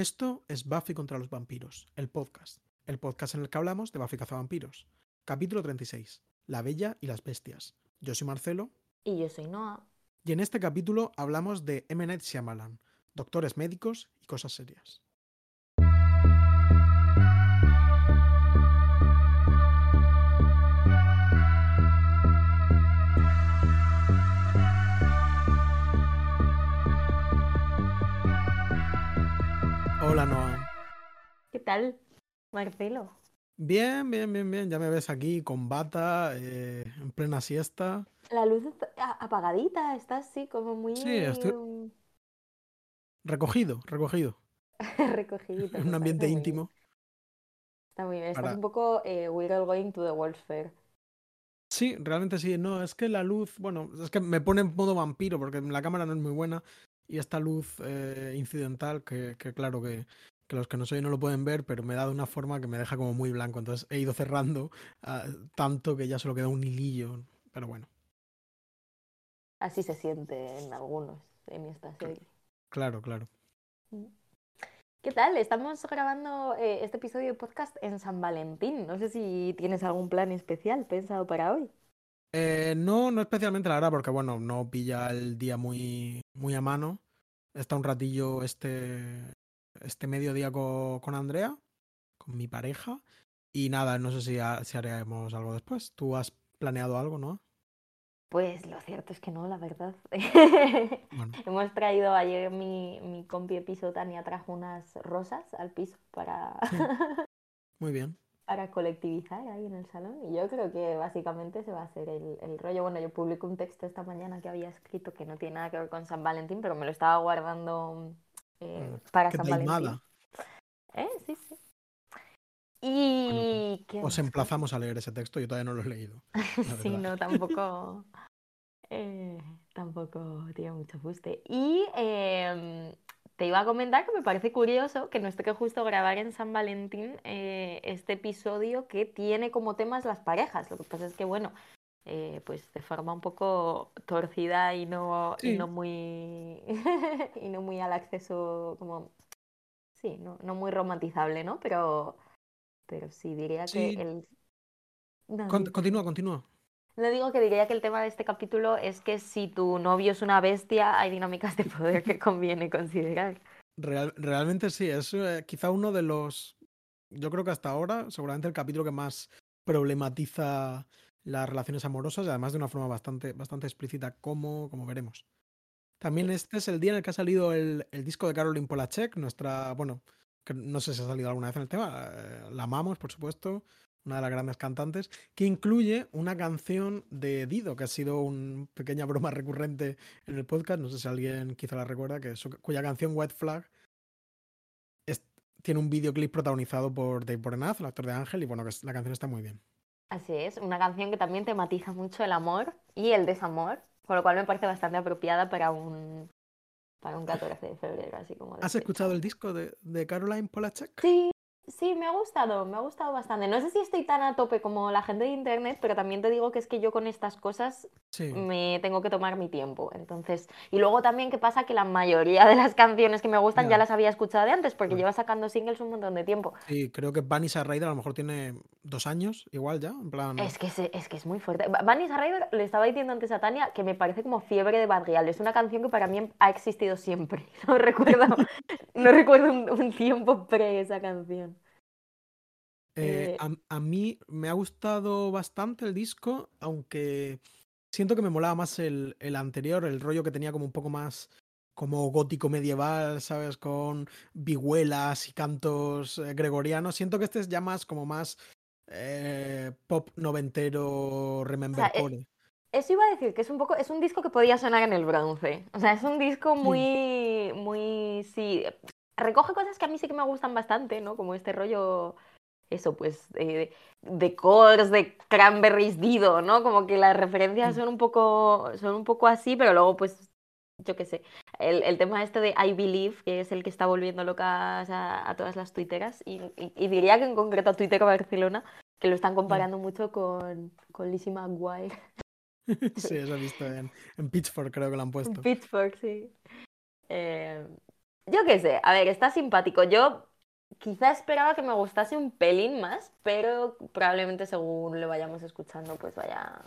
Esto es Buffy contra los vampiros, el podcast. El podcast en el que hablamos de Buffy cazavampiros. Capítulo 36. La Bella y las Bestias. Yo soy Marcelo. Y yo soy Noah. Y en este capítulo hablamos de M. Night Shyamalan, doctores médicos y cosas serias. Hola Noah. ¿Qué tal, Marcelo? Bien, bien, bien, bien. Ya me ves aquí con bata, eh, en plena siesta. La luz apagadita, está así como muy... Sí, estoy- Recogido, recogido. recogidito. En un ambiente bien. íntimo. Está muy bien. Estás Para- un poco eh, We're all going to the World's Fair. Sí, realmente sí. No, es que la luz, bueno, es que me pone en modo vampiro porque la cámara no es muy buena y esta luz eh, incidental que, que claro que, que los que no soy no lo pueden ver, pero me da de una forma que me deja como muy blanco. Entonces he ido cerrando ah, tanto que ya solo queda un hilillo. Pero bueno, Así se siente en algunos en esta serie. claro, claro. ¿Qué tal? Estamos grabando eh, este episodio de podcast en San Valentín. No sé si tienes algún plan especial pensado para hoy. Eh, no, no especialmente la verdad, porque bueno, no pilla el día muy, muy a mano. Está un ratillo este, este mediodía co- con, Andrea, con mi pareja. Y nada, no sé si, ha- si haremos algo después. ¿Tú has planeado algo, no? Pues lo cierto es que no, la verdad. Bueno, Hemos traído ayer mi, mi compi de piso, Tania, trajo unas rosas al piso para, muy bien. Para colectivizar ahí en el salón. Y yo creo que básicamente se va a hacer el, el rollo. Bueno, yo publico un texto esta mañana que había escrito que no tiene nada que ver con San Valentín, pero me lo estaba guardando eh, Mm, para Qué San taimada. Valentín. ¿Eh? Sí, sí. Y... ¿qué Os más emplazamos a leer ese texto, yo todavía no lo he leído. Sí, no, tampoco. eh, tampoco tiene mucho fuste. Y em, te iba a comentar que me parece curioso que nos toque justo grabar en San Valentín eh, este episodio que tiene como temas las parejas. Lo que pasa es que, bueno, eh, pues de forma un poco torcida y no, y no muy. y no muy al acceso, como. Sí, no, no muy romantizable, ¿no? Pero. Pero sí, diría Sí. que el. No, Con- di- continúa, continúa. Le digo que diría que el tema de este capítulo es que si tu novio es una bestia, hay dinámicas de poder que conviene considerar. Real- realmente sí, es eh, quizá uno de los. Yo creo que hasta ahora, seguramente el capítulo que más problematiza las relaciones amorosas, y además de una forma bastante, bastante explícita, como, como veremos. También este es el día en el que ha salido el, el disco de Caroline Polachek, nuestra. Bueno, que no sé si ha salido alguna vez en el tema, eh, la amamos, por supuesto, una de las grandes cantantes, que incluye una canción de Dido, que ha sido una pequeña broma recurrente en el podcast, no sé si alguien quizá la recuerda, que su- cuya canción White Flag es- tiene un videoclip protagonizado por Dave Boreanaz, el actor de Ángel, y bueno, que la canción está muy bien. Así es, una canción que también tematiza mucho el amor y el desamor, con lo cual me parece bastante apropiada para un, para un 14 de febrero, así como de ¿Has fecha. escuchado el disco de, de Caroline Polachek? Sí, sí, me ha gustado, me ha gustado bastante. No sé si estoy tan a tope como la gente de internet, pero también te digo que es que yo con estas cosas Sí. me tengo que tomar mi tiempo. Entonces, y luego también que pasa que la mayoría de las canciones que me gustan ya Ya. las había escuchado de antes, porque lleva sacando singles un montón de tiempo. Sí, creo que Vanessa Ryder a lo mejor tiene dos años, igual ya, en plan... Es que, se- es que es muy fuerte. Va- Vanessa Ryder le estaba diciendo antes a Tania que me parece como fiebre de Bad Gyal. Es una canción que para mí ha existido siempre. No recuerdo, no recuerdo un, un tiempo pre esa canción. Eh, Eh, a, a mí me ha gustado bastante el disco, aunque siento que me molaba más el, el anterior, el rollo que tenía como un poco más como gótico medieval, ¿sabes? Con vihuelas y cantos eh, gregorianos. Siento que este es ya más como más eh, pop noventero, remember eh, core. Eso iba a decir, que es un poco, es un disco que podía sonar en el bronce. O sea, es un disco Sí. muy, muy, sí. Recoge cosas que a mí sí que me gustan bastante, ¿no? Como este rollo, eso, pues, eh, de chords, de Cranberries Dido, ¿no? Como que las referencias Mm. son un poco, son un poco así, pero luego, pues, yo qué sé. El, el tema este de I Believe, que es el que está volviendo locas a, a todas las tuiteras, y, y- y diría que en concreto a Twitter Barcelona, que lo están comparando mucho con, con Lizzie McGuire. sí, eso he visto en, en Pitchfork, creo que lo han puesto. Pitchfork, sí. Eh, Yo qué sé, a ver, está simpático. Yo quizá esperaba que me gustase un pelín más, pero probablemente según lo vayamos escuchando, pues vaya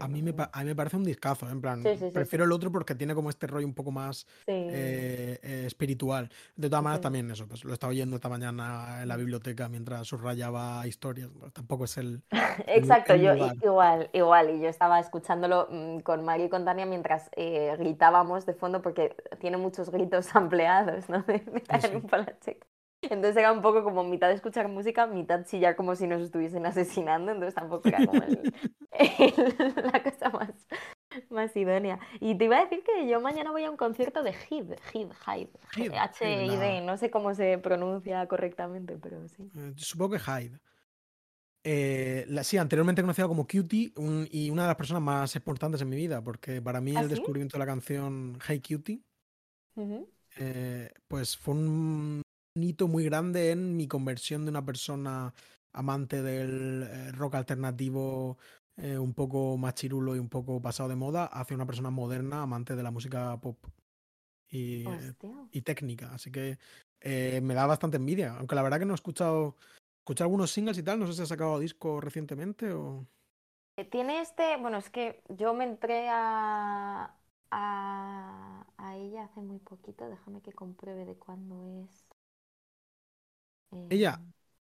a mí, me, a mí me parece un discazo, en plan, Sí, sí, sí, prefiero el otro porque tiene como este rollo un poco más eh, eh, espiritual. De todas maneras, también eso, pues lo estaba oyendo esta mañana en la biblioteca mientras subrayaba historias. pues, tampoco es el, Exacto, el yo lugar. igual, igual, y yo estaba escuchándolo mm, con Mario y con Tania mientras eh, gritábamos de fondo porque tiene muchos gritos ampliados, ¿no? De, de Entonces era un poco como mitad escuchar música, mitad chillar como si nos estuviesen asesinando, entonces tampoco era como el- el- la cosa más, más idónea. Y te iba a decir que yo mañana voy a un concierto de Hid, Hid, Hyde, Hid, Hid, H-I-D, no sé cómo se pronuncia correctamente, pero sí. eh, supongo que Hyde. Eh, la- sí, anteriormente conocido como Cutie un- y una de las personas más importantes en mi vida, porque para mí ¿Ah, el sí? descubrimiento de la canción Hey Cutie eh, pues fue un hito muy grande en mi conversión de una persona amante del eh, rock alternativo eh, un poco machirulo y un poco pasado de moda hacia una persona moderna amante de la música pop y, técnica. Así que eh, me da bastante envidia, aunque la verdad que no he escuchado, escuché algunos singles y tal, no sé si ha sacado disco recientemente o... Tiene este, bueno, es que yo me entré a, a, a ella hace muy poquito, déjame que compruebe de cuándo es. Ella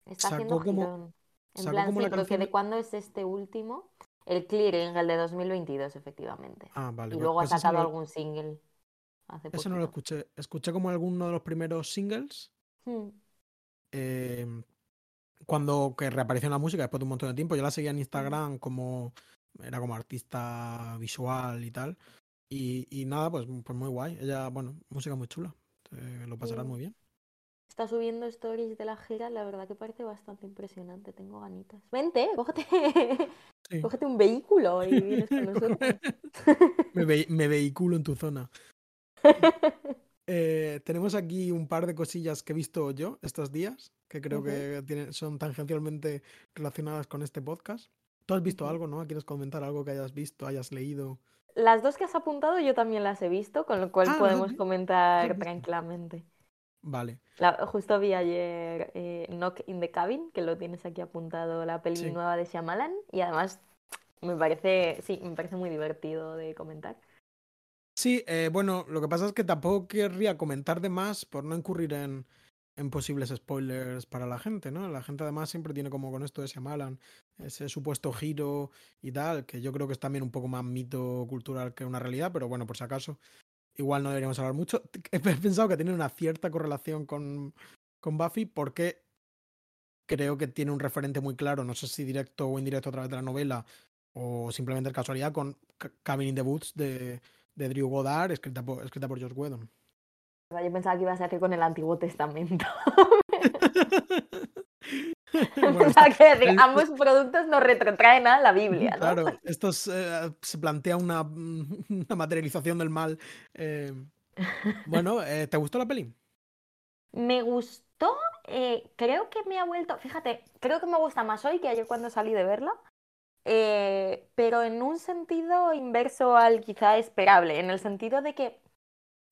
Eh, está haciendo sacó como- girón. En sacó plan, como sí, la pero que canción de de- cuándo es este último. El Clearing, el de 2022, efectivamente. Ah, vale. Y pues luego ha sí sacado no algún single hace ese no lo poquito. escuché. Escuché como alguno de los primeros singles Hmm, eh, cuando que reapareció en la música después de un montón de tiempo. Yo la seguía en hmm. Instagram como era como artista visual y tal. Y, y nada, pues, pues muy guay. Ella, bueno, música muy chula. eh, lo pasarás Sí. muy bien. Está subiendo stories de la gira, la verdad que parece bastante impresionante, tengo ganitas. Vente, cógete, Sí. cógete un vehículo y vienes con nosotros. me, ve- me vehiculo en tu zona. Eh, tenemos aquí un par de cosillas que he visto yo estos días, que creo que tienen- son tangencialmente relacionadas con este podcast. ¿Tú has visto algo, no? ¿Quieres comentar algo que hayas visto, hayas leído? Las dos que has apuntado yo también las he visto, con lo cual Ah, podemos comentar tranquilamente. Vale. La- justo vi ayer eh, Knock in the Cabin, que lo tienes aquí apuntado, la peli Sí. nueva de Shyamalan, y además me parece, sí, me parece muy divertido de comentar. Sí, eh, bueno, lo que pasa es que tampoco querría comentar de más por no incurrir en, en posibles spoilers para la gente, ¿no? La gente además siempre tiene como con esto de Shyamalan ese supuesto giro y tal, que yo creo que es también un poco más mito cultural que una realidad, pero bueno, por si acaso, igual no deberíamos hablar mucho. He pensado que tiene una cierta correlación con, con Buffy porque creo que tiene un referente muy claro, no sé si directo o indirecto a través de la novela o simplemente casualidad, con Ca- Cabin in the Woods de, de Drew Goddard, escrita por, escrita por Josh Whedon. Yo pensaba que ibas a hacer con el Antiguo Testamento. Bueno, Pensaba está- que decir, el- ambos productos no retrotraen a la Biblia, ¿no? Claro, esto es, eh, se plantea una, una materialización del mal. eh. Bueno, eh, ¿te gustó la peli? Me gustó, creo que me ha vuelto, fíjate, creo que me gusta más hoy que ayer cuando salí de verla, pero en un sentido inverso al quizá esperable, en el sentido de que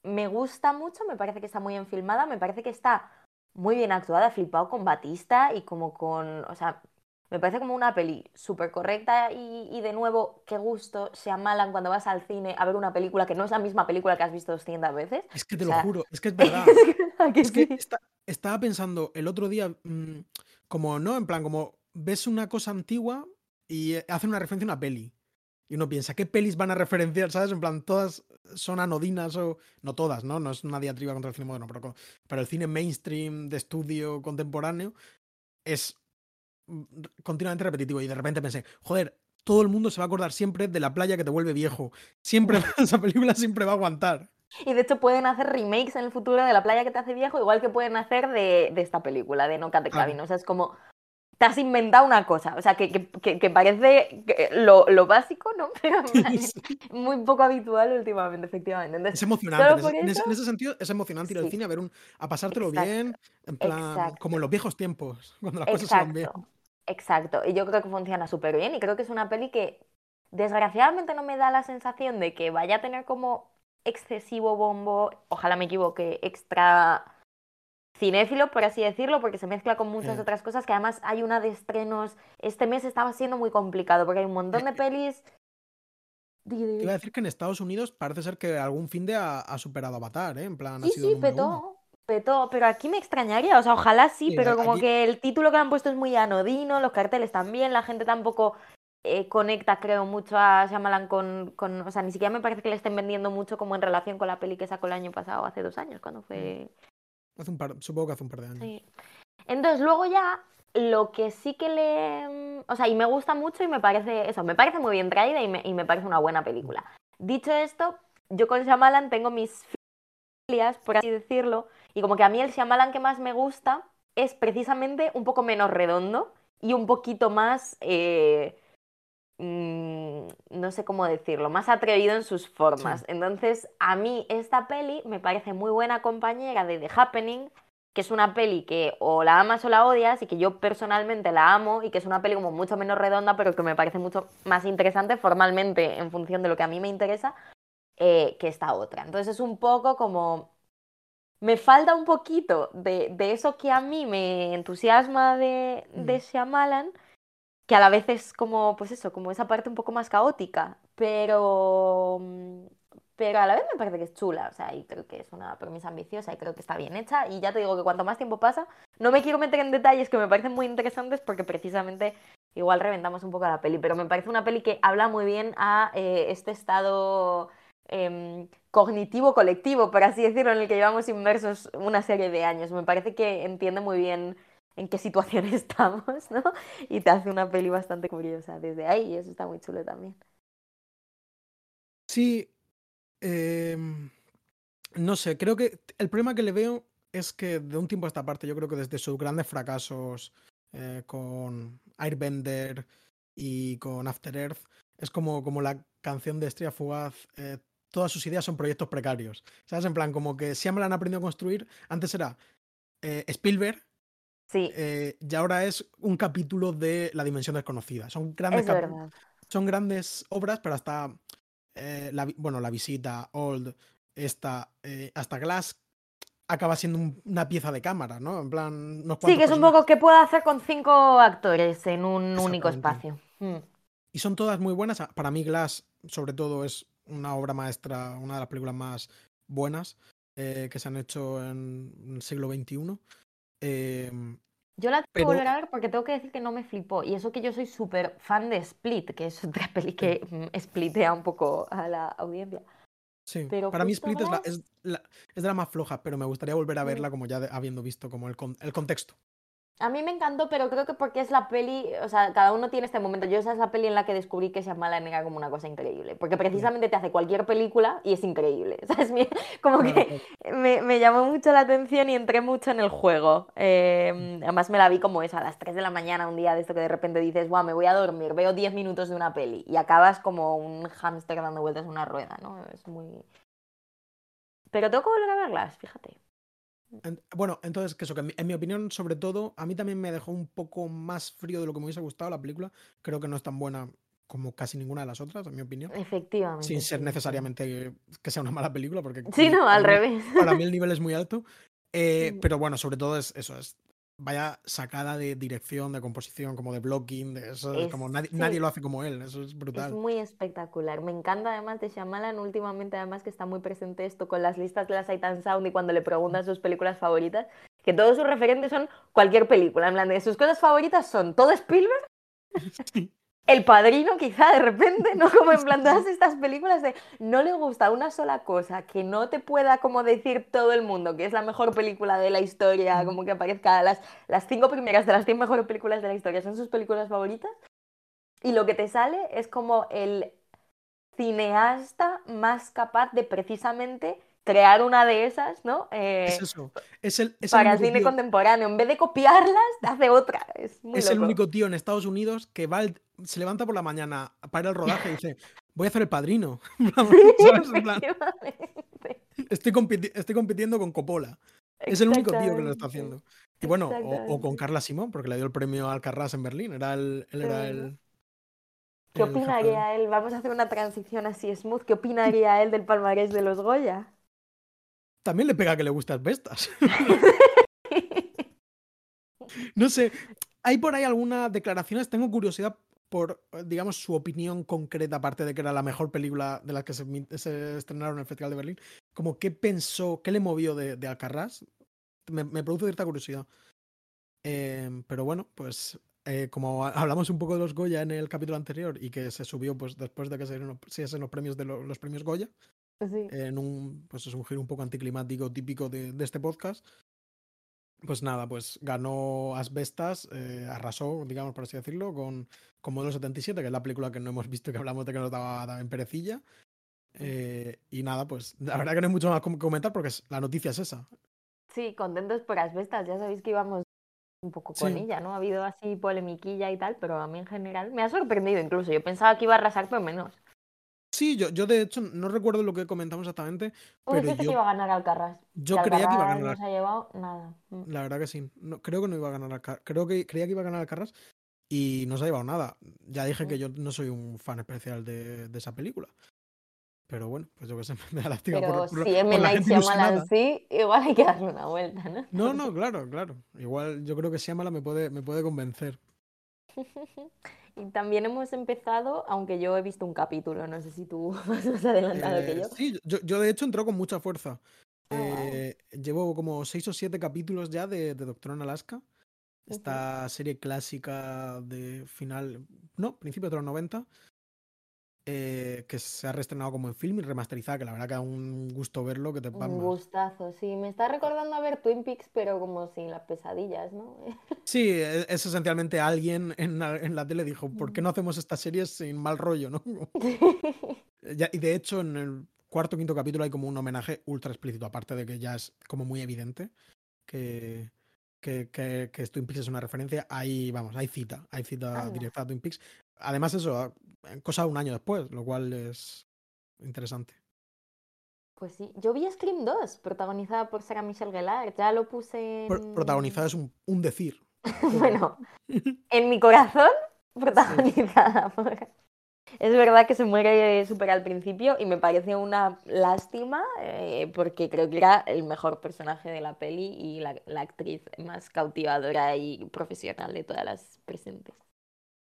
me gusta mucho, me parece que está muy bien filmada, me parece que está muy bien actuada, flipado con Batista y como con, o sea, me parece como una peli súper correcta y, y de nuevo, qué gusto se amalan cuando vas al cine a ver una película que no es la misma película que has visto 200 veces. Es que te O lo juro, es que es verdad. ¿A que Es que sí? estaba pensando el otro día, mm, como, ¿no? En plan, como ves una cosa antigua y eh, hace una referencia a una peli. Y uno piensa, ¿qué pelis van a referenciar? ¿Sabes? En plan, todas son anodinas o. No todas, ¿no? No es una diatriba contra el cine moderno, pero, pero el cine mainstream de estudio contemporáneo es mm, continuamente repetitivo. Y de repente pensé, joder, todo el mundo se va a acordar siempre de la playa que te vuelve viejo. Siempre, esa película siempre va a aguantar. Y de hecho pueden hacer remakes en el futuro de La playa que te hace viejo, igual que pueden hacer de, de esta película, de No Cat the Claro. Cabin. O sea, es como, te has inventado una cosa. O sea, que, que, que- parece que- lo, lo básico, ¿no? Pero muy poco habitual últimamente, efectivamente. Es emocionante. En eso, en ese sentido, es emocionante ir al cine a ver un, a pasártelo exacto, bien, en plan, exacto. como en los viejos tiempos, cuando las cosas iban bien. Exacto, exacto. Y yo creo que funciona súper bien y creo que es una peli que desgraciadamente no me da la sensación de que vaya a tener como excesivo bombo, ojalá me equivoque, extra cinéfilo, por así decirlo, porque se mezcla con muchas Eh. otras cosas, que además hay una de estrenos, este mes estaba siendo muy complicado, porque hay un montón de Eh, pelis... Di- di- Te Iba a decir que en Estados Unidos parece ser que algún fin de ha, ha superado a Avatar, ¿eh? En plan, ha Sí, sido sí, número uno. petó, petó, pero aquí me extrañaría, o sea, ojalá sí, Sí, pero como aquí- que el título que han puesto es muy anodino, los carteles también, la gente tampoco eh, conecta, creo, mucho a Shyamalan con, con, o sea, ni siquiera me parece que le estén vendiendo mucho como en relación con la peli que sacó el año pasado, hace dos años, cuando fue... Hace un par, supongo que hace un par de años. Sí. Entonces, luego ya, lo que sí que le... mm, O sea, y me gusta mucho y me parece, eso, me parece muy bien traída y me, y me parece una buena película. Dicho esto, yo con Shyamalan tengo mis filias, por así decirlo, y como que a mí el Shyamalan que más me gusta es precisamente un poco menos redondo y un poquito más... eh, mm, no sé cómo decirlo, más atrevido en sus formas. Sí. Entonces, a mí esta peli me parece muy buena compañera de The Happening, que es una peli que o la amas o la odias y que yo personalmente la amo y que es una peli como mucho menos redonda, pero que me parece mucho más interesante formalmente en función de lo que a mí me interesa eh, que esta otra. Entonces es un poco como... Me falta un poquito de, de eso que a mí me entusiasma de, de Mm. Shyamalan, que a la vez es como, pues eso, como esa parte un poco más caótica, pero, pero a la vez me parece que es chula, o sea, y creo que es una premisa ambiciosa y creo que está bien hecha, y ya te digo que cuanto más tiempo pasa, no me quiero meter en detalles que me parecen muy interesantes porque precisamente igual reventamos un poco la peli, pero me parece una peli que habla muy bien a eh, este estado em, cognitivo colectivo, por así decirlo, en el que llevamos inmersos una serie de años. Me parece que entiende muy bien en qué situación estamos, ¿no? Y te hace una peli bastante curiosa desde ahí, y eso está muy chulo también. Sí, em, no sé, creo que el problema que le veo es que de un tiempo a esta parte, yo creo que desde sus grandes fracasos eh, con Airbender y con After Earth, es como, como la canción de Estrella Fugaz, eh, todas sus ideas son proyectos precarios. ¿Sabes? En plan, como que siempre han aprendido a construir. Antes era eh, Spielberg Sí, eh, y ahora es un capítulo de La Dimensión Desconocida. Son grandes, son grandes obras, pero hasta eh, la, bueno, la visita, Old, esta, eh, hasta Glass acaba siendo un- una pieza de cámara, ¿no? En plan, unos Sí, que es un poco qué puedo hacer con cinco actores en un único espacio. Mm. Y son todas muy buenas. Ah, Para mí, Glass, sobre todo, es una obra maestra, una de las películas más buenas eh, que se han hecho en el siglo XXI. Em, Yo la tengo que Pero- volver a ver porque tengo que decir que no me flipó. Y eso que yo soy súper fan de Split, que es otra peli que mm, splitea un poco a la audiencia. sí, Pero para mí Split es, la, es, la- es de las más flojas, pero me gustaría volver a verla como ya de- habiendo visto como el, con- el contexto. A mí me encantó, pero creo que porque es la peli, o sea, cada uno tiene este momento. Yo esa es la peli en la que descubrí que Shyamalan era como una cosa increíble, porque precisamente te hace cualquier película y es increíble, ¿sabes? Mi- Como que me, me llamó mucho la atención y entré mucho en el juego. Eh, además me la vi como eso, a las 3 de la mañana, un día de esto que de repente dices, guau, me voy a dormir, veo 10 minutos de una peli y acabas como un hámster dando vueltas en una rueda, ¿no? Es muy... Pero tengo que volver a verlas, fíjate. En- Bueno, entonces, que eso, que en mi, en mi opinión, sobre todo, a mí también me dejó un poco más frío de lo que me hubiese gustado la película. Creo que no es tan buena como casi ninguna de las otras, en mi opinión. Efectivamente. Sin ser necesariamente que sea una mala película, porque Sí, no, al mí- revés. Para mí el nivel es muy alto. Eh, pero bueno, sobre todo es eso, es vaya sacada de dirección, de composición, como de blocking, de eso, es Es- como nadie, sí. nadie lo hace como él, eso es Es brutal. muy espectacular. Me encanta además de Shyamalan últimamente además que está muy presente esto con las listas de la Sight and Sound y cuando le preguntan sus películas favoritas, que todos sus referentes son cualquier película. En plan de sus cosas favoritas son todo Spielberg, Sí. El Padrino quizá de repente, ¿no? Como en plan todas estas películas de no le gusta una sola cosa que no te pueda como decir todo el mundo que es la mejor película de la historia, como que aparezca las, las cinco primeras de las 100 mejores películas de la historia son sus películas favoritas. Y lo que te sale es como el cineasta más capaz de precisamente crear una de esas, ¿no? Eh, Es eso. Es el, es para el cine tío- contemporáneo. En vez de copiarlas, hace otra. Es muy es el único tío en Estados Unidos que va al- se levanta por la mañana para el rodaje y dice, voy a hacer el padrino. Estoy, compiti- estoy compitiendo con Coppola. Es el único tío que lo está haciendo. Y bueno, o, o con. Carla Simón, porque le dio el premio al Carras en Berlín. Era el, él era el, ¿Qué opinaría él? Vamos a hacer una transición así smooth. ¿Qué opinaría él del palmarés de los Goya? También le pega que le gustan bestas. No sé, hay por ahí algunas declaraciones, tengo curiosidad por, eh, digamos, su opinión concreta, aparte de que era la mejor película de las que se, estrenaron en el Festival de Berlín, como qué pensó, qué le movió de, de Alcarrás, me, me produce cierta curiosidad. Em, pero bueno, pues eh, como ha- hablamos un poco de los Goya en el capítulo anterior y que se subió pues después de que se dieron los- se diesen los premios de lo- los premios Goya, Sí. en un, pues es un giro un poco anticlimático típico de, de este podcast. Pues nada, pues ganó Asbestas, eh, arrasó, digamos, por así decirlo, con, con Modelo 77, que es la película que no hemos visto que hablamos de que nos daba también perecilla. Eh, y nada, pues la verdad que no hay mucho más que comentar porque es- la noticia es esa. Sí, contentos por Asbestas. Ya sabéis que íbamos un poco con Sí. ella, ¿no? Ha habido así polemiquilla y tal, pero a mí en general me ha sorprendido incluso. Yo pensaba que iba a arrasar, pero menos. Sí, yo, yo de hecho no recuerdo lo que comentamos exactamente, pero dijiste yo, que iba a ganar Alcarrás. yo creía que iba a ganar. no se ha llevado nada. Mm. La verdad que sí. No, creo que no iba a ganar Alcar- Creo que creía que iba a ganar Alcarrás y no se ha llevado nada. Ya dije que Mm. yo no soy un fan especial de, de esa película. Pero bueno, pues yo que sé, me da lástima Pero por- si M. Night Shyamalan sí, igual hay que darle una vuelta, ¿no? No, no, claro, claro. Igual yo creo que Shyamala me puede, me puede convencer. Y también hemos empezado, aunque yo he visto un capítulo, no sé si tú vas más adelantado que Eh, yo. sí, yo, yo de hecho entró con mucha fuerza. Ah. Eh, llevo como seis o siete capítulos ya de, de Doctor en Alaska. Esta serie clásica de final, no, principio de los 90, eh, que se ha reestrenado como en film y remasterizada, que la verdad que da un gusto verlo que te Un gustazo, sí. Me está recordando a ver Twin Peaks, pero como sin las pesadillas, ¿no? Sí, e- es esencialmente alguien en la, en la tele dijo, ¿por qué no hacemos estas series sin mal rollo, no? Ya- y de hecho, en el cuarto o quinto capítulo hay como un homenaje ultra explícito, aparte de que ya es como muy evidente que, que, que, que Twin Peaks es una referencia. Ahí, vamos, hay cita, hay cita Anda. directa a Twin Peaks. Además, eso, a- cosa de un año después, lo cual es interesante. Pues sí. Yo vi Scream 2, protagonizada por Sarah Michelle Gellar. Ya lo puse Pro- protagonizada es un, un decir. bueno, en mi corazón, protagonizada por... Es verdad que se muere súper al principio y me parece una lástima eh, porque creo que era el mejor personaje de la peli y la, la actriz más cautivadora y profesional de todas las presentes.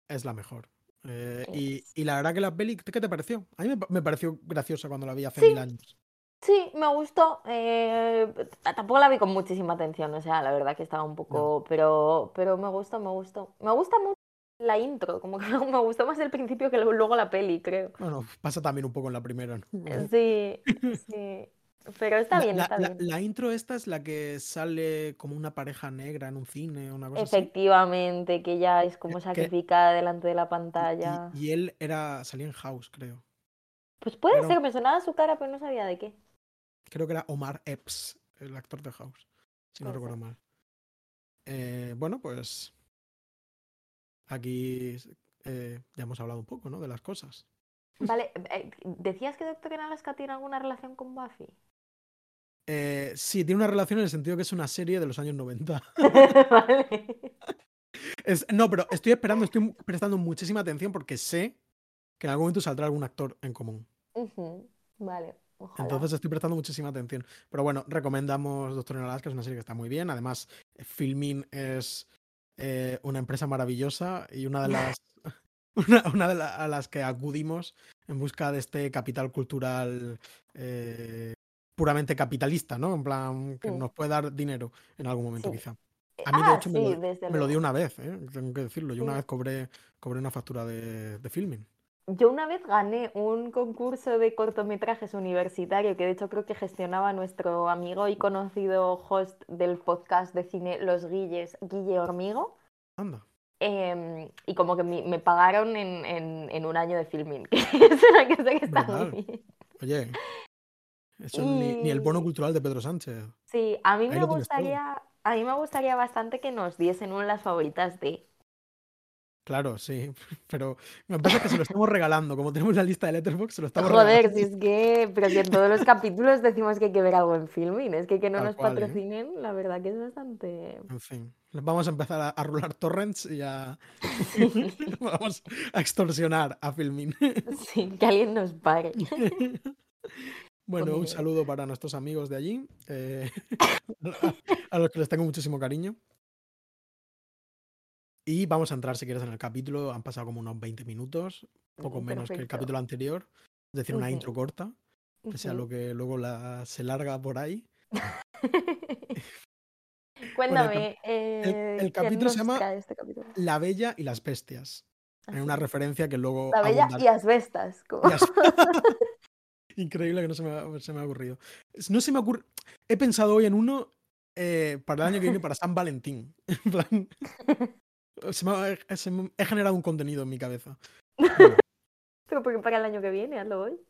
Es la mejor. Eh, y, y la verdad que la peli, ¿qué te pareció? A mí me, pa- me pareció graciosa cuando la vi hace Sí. mil años. Sí, me gustó. eh, tampoco la vi con muchísima atención, o sea, la verdad que estaba un poco, pero, pero me gustó, me gustó. Me gusta mucho la intro, como que me gustó más el principio que luego la peli, creo. Bueno, pasa también un poco en la primera, ¿no? Sí, sí. Pero está La- bien, está la- bien. la intro esta es la que sale como una pareja negra en un cine una cosa así. Efectivamente, que ella es como Que- sacrificada delante de la pantalla. Y, y él era, salía en House, creo. Pues puede era ser, me sonaba su cara, pero no sabía de qué. Creo que era Omar Epps, el actor de House, si no recuerdo mal. Eh, bueno, pues aquí eh, ya hemos hablado un poco, ¿no? De las cosas. Vale, eh, ¿decías que Doctor Alaska tiene alguna relación con Buffy? Eh, sí, tiene una relación en el sentido que es una serie de los años 90. Vale. Es- no, pero estoy esperando, estoy prestando muchísima atención porque sé que en algún momento saldrá algún actor en común. Vale, ojalá. Entonces estoy prestando muchísima atención. Pero bueno, recomendamos Doctor en Alaska, es una serie que está muy bien. Además, Filmin es eh, una empresa maravillosa y una de las, una, una de la- a las que acudimos en busca de este capital cultural eh, puramente capitalista, ¿no? En plan, que Sí. nos puede dar dinero en algún momento, Sí. quizá. A mí, de Ah, hecho, me, sí, lo, desde me lo dio una vez, ¿eh? tengo que decirlo. Yo una vez cobré, cobré una factura de, de Filmin. Yo una vez gané un concurso de cortometrajes universitario que de hecho creo que gestionaba nuestro amigo y conocido host del podcast de cine Los Guilles, Guille Hormigo. Anda. em, y como que mi- me pagaron en, en- en un año de filming. que es una cosa que está muy bien. Oye, eso ni, ni el bono cultural de Pedro Sánchez. Sí, a mí Ahí me gustaría, a mí me gustaría bastante que nos diesen un las favoritas de. Claro, sí, pero me parece que se lo estamos regalando, como tenemos la lista de Letterboxd, se lo estamos Joder, regalando. si es que, pero que en todos los capítulos decimos que hay que ver algo en filming, es que que no Tal nos cual, ¿eh? patrocinen, la verdad que es bastante... En fin, vamos a empezar a, a rular torrents y a... vamos a extorsionar a Filmin. Sí, que alguien nos pare. Bueno, un saludo para nuestros amigos de allí, eh, a, a los que les tengo muchísimo cariño. Y vamos a entrar, si quieres, en el capítulo. Han pasado como unos 20 minutos, poco Mm, menos que el capítulo anterior. Es decir, una intro corta, pese a lo que luego la, se larga por ahí. Cuéntame, el eh, ¿qué capítulo se llama este capítulo? La Bella y las Bestias. En una referencia que luego... La bella y asbestas. como- y as- Increíble que no se me, ha, se me ha ocurrido. No se me ocurre. He pensado hoy en uno eh, para el año que viene, para San Valentín. En plan, se me ha- se me- he generado un contenido en mi cabeza. Bueno, Pero porque para el año que viene, hazlo hoy.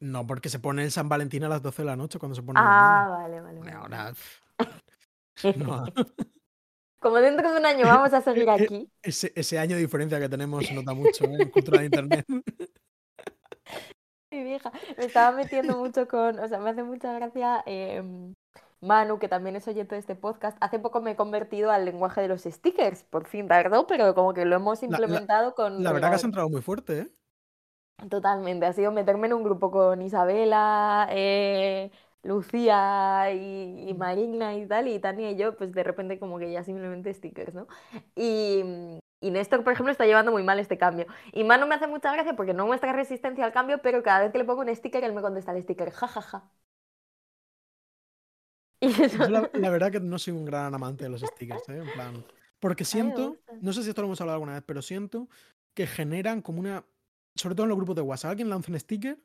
no, porque se pone el San Valentín a las 12 de la noche cuando se pone. Ah, vale, vale. vale. Ahora. no, Como dentro de un año vamos a seguir Eh, aquí. ese, ese año de diferencia que tenemos se nota mucho ¿eh? en cultura de internet. Mi vieja, me estaba metiendo mucho con, o sea, me hace mucha gracia em, Manu, que también es oyente de este podcast. Hace poco me he convertido al lenguaje de los stickers, por fin tardó, pero como que lo hemos la- implementado con La verdad que has entrado muy fuerte, ¿eh? Totalmente, ha sido meterme en un grupo con Isabela, eh, Lucía y, y Marina y tal, y Tania y yo, pues de repente como que ya simplemente stickers, ¿no? Y, y Néstor, por ejemplo, está llevando muy mal este cambio. Y Manu me hace mucha gracia porque no muestra resistencia al cambio, pero cada vez que le pongo un sticker, él me contesta el sticker, jajaja. Y eso... Yo la, la verdad que no soy un gran amante de los stickers, ¿eh? En plan. Porque siento, no sé si esto lo hemos hablado alguna vez, pero siento que generan como una. Sobre todo en los grupos de WhatsApp, alguien lanza un sticker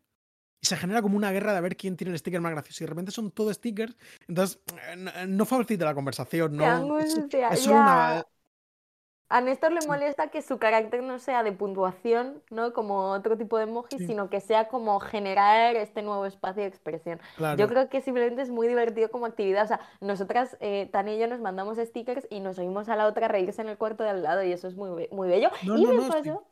y se genera como una guerra de ver quién tiene el sticker más gracioso. Y de repente son todos stickers, entonces eh, no, no facilita la conversación, no. Es, es solo una. A Néstor le molesta que su carácter no sea de puntuación, ¿no? Como otro tipo de emoji, Sí. sino que sea como generar este nuevo espacio de expresión. Claro. Yo creo que simplemente es muy divertido como actividad. O sea, nosotras, eh, Tania y yo, nos mandamos stickers y nos oímos a la otra reírse en el cuarto de al lado y eso es muy, be- muy bello. No, y no, me no, sí. pasó,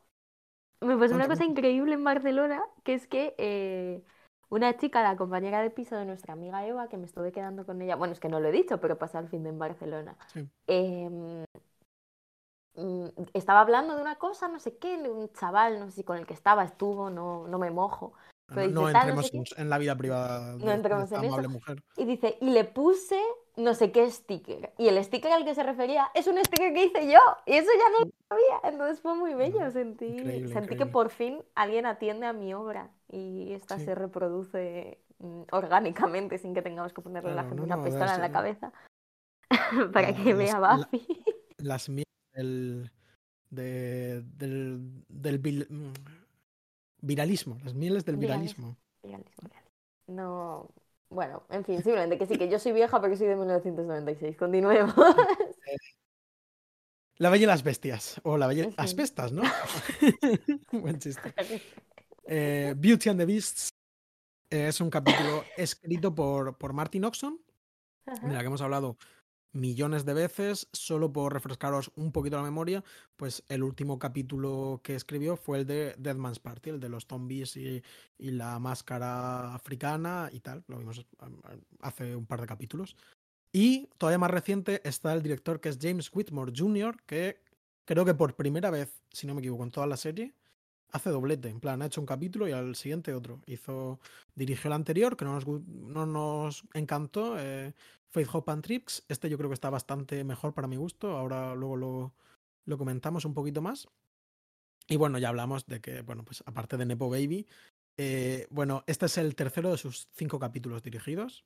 me pasó una cosa increíble en Barcelona, que es que eh, una chica, la compañera de piso de nuestra amiga Eva, que me estuve quedando con ella, bueno, es que no lo he dicho, pero pasé el fin de en Barcelona. Sí. em, estaba hablando de una cosa, no sé qué, de un chaval, no sé si con el que estaba, estuvo, no, no me mojo. pero No, no dice, no entremos sé qué. en, la vida privada No de, de entremos esta en eso. amable mujer. Y dice, y le puse no sé qué sticker. Y el sticker al que se refería es un sticker que hice yo. Y eso ya no lo sabía. Entonces fue muy bello. Sentí, Increíble, sentí que increíble. por fin alguien atiende a mi obra. Y esta Sí. se reproduce mm, orgánicamente sin que tengamos que ponerle la Claro, gente no, una no, pistola en la cabeza. para No, que vea la- Buffy. Las mieles del, de- del, del vil- mm, viralismo. Las mieles del Viralismo. viralismo. Viralismo, viralismo. No. Bueno, en fin, simplemente que sí, que yo soy vieja porque soy de 1996. Continuemos. La Bella y las Bestias. O La Bella. Ujú. Asbestas, ¿no? Buen chiste. Eh, Beauty and the Beasts eh, es un capítulo escrito por, por Martin Oxon, Ajá. de la que hemos hablado millones de veces. Solo por refrescaros un poquito la memoria, pues el último capítulo que escribió fue el de Dead Man's Party, el de los zombies y, la máscara africana y tal. Lo vimos hace un par de capítulos. Y todavía más reciente está el director que es James Whitmore Jr., que creo que por primera vez, si no me equivoco, en toda la serie, hace doblete. En plan, ha hecho un capítulo y al siguiente otro. Hizo, dirigió el anterior, que no nos, no nos encantó, eh, Faith, Hope and Tricks. Este yo creo que está bastante mejor para mi gusto. Ahora luego lo, lo comentamos un poquito más. Y bueno, ya hablamos de que, bueno, pues aparte de Nepo Baby, eh, bueno, este es el tercero de sus cinco capítulos dirigidos.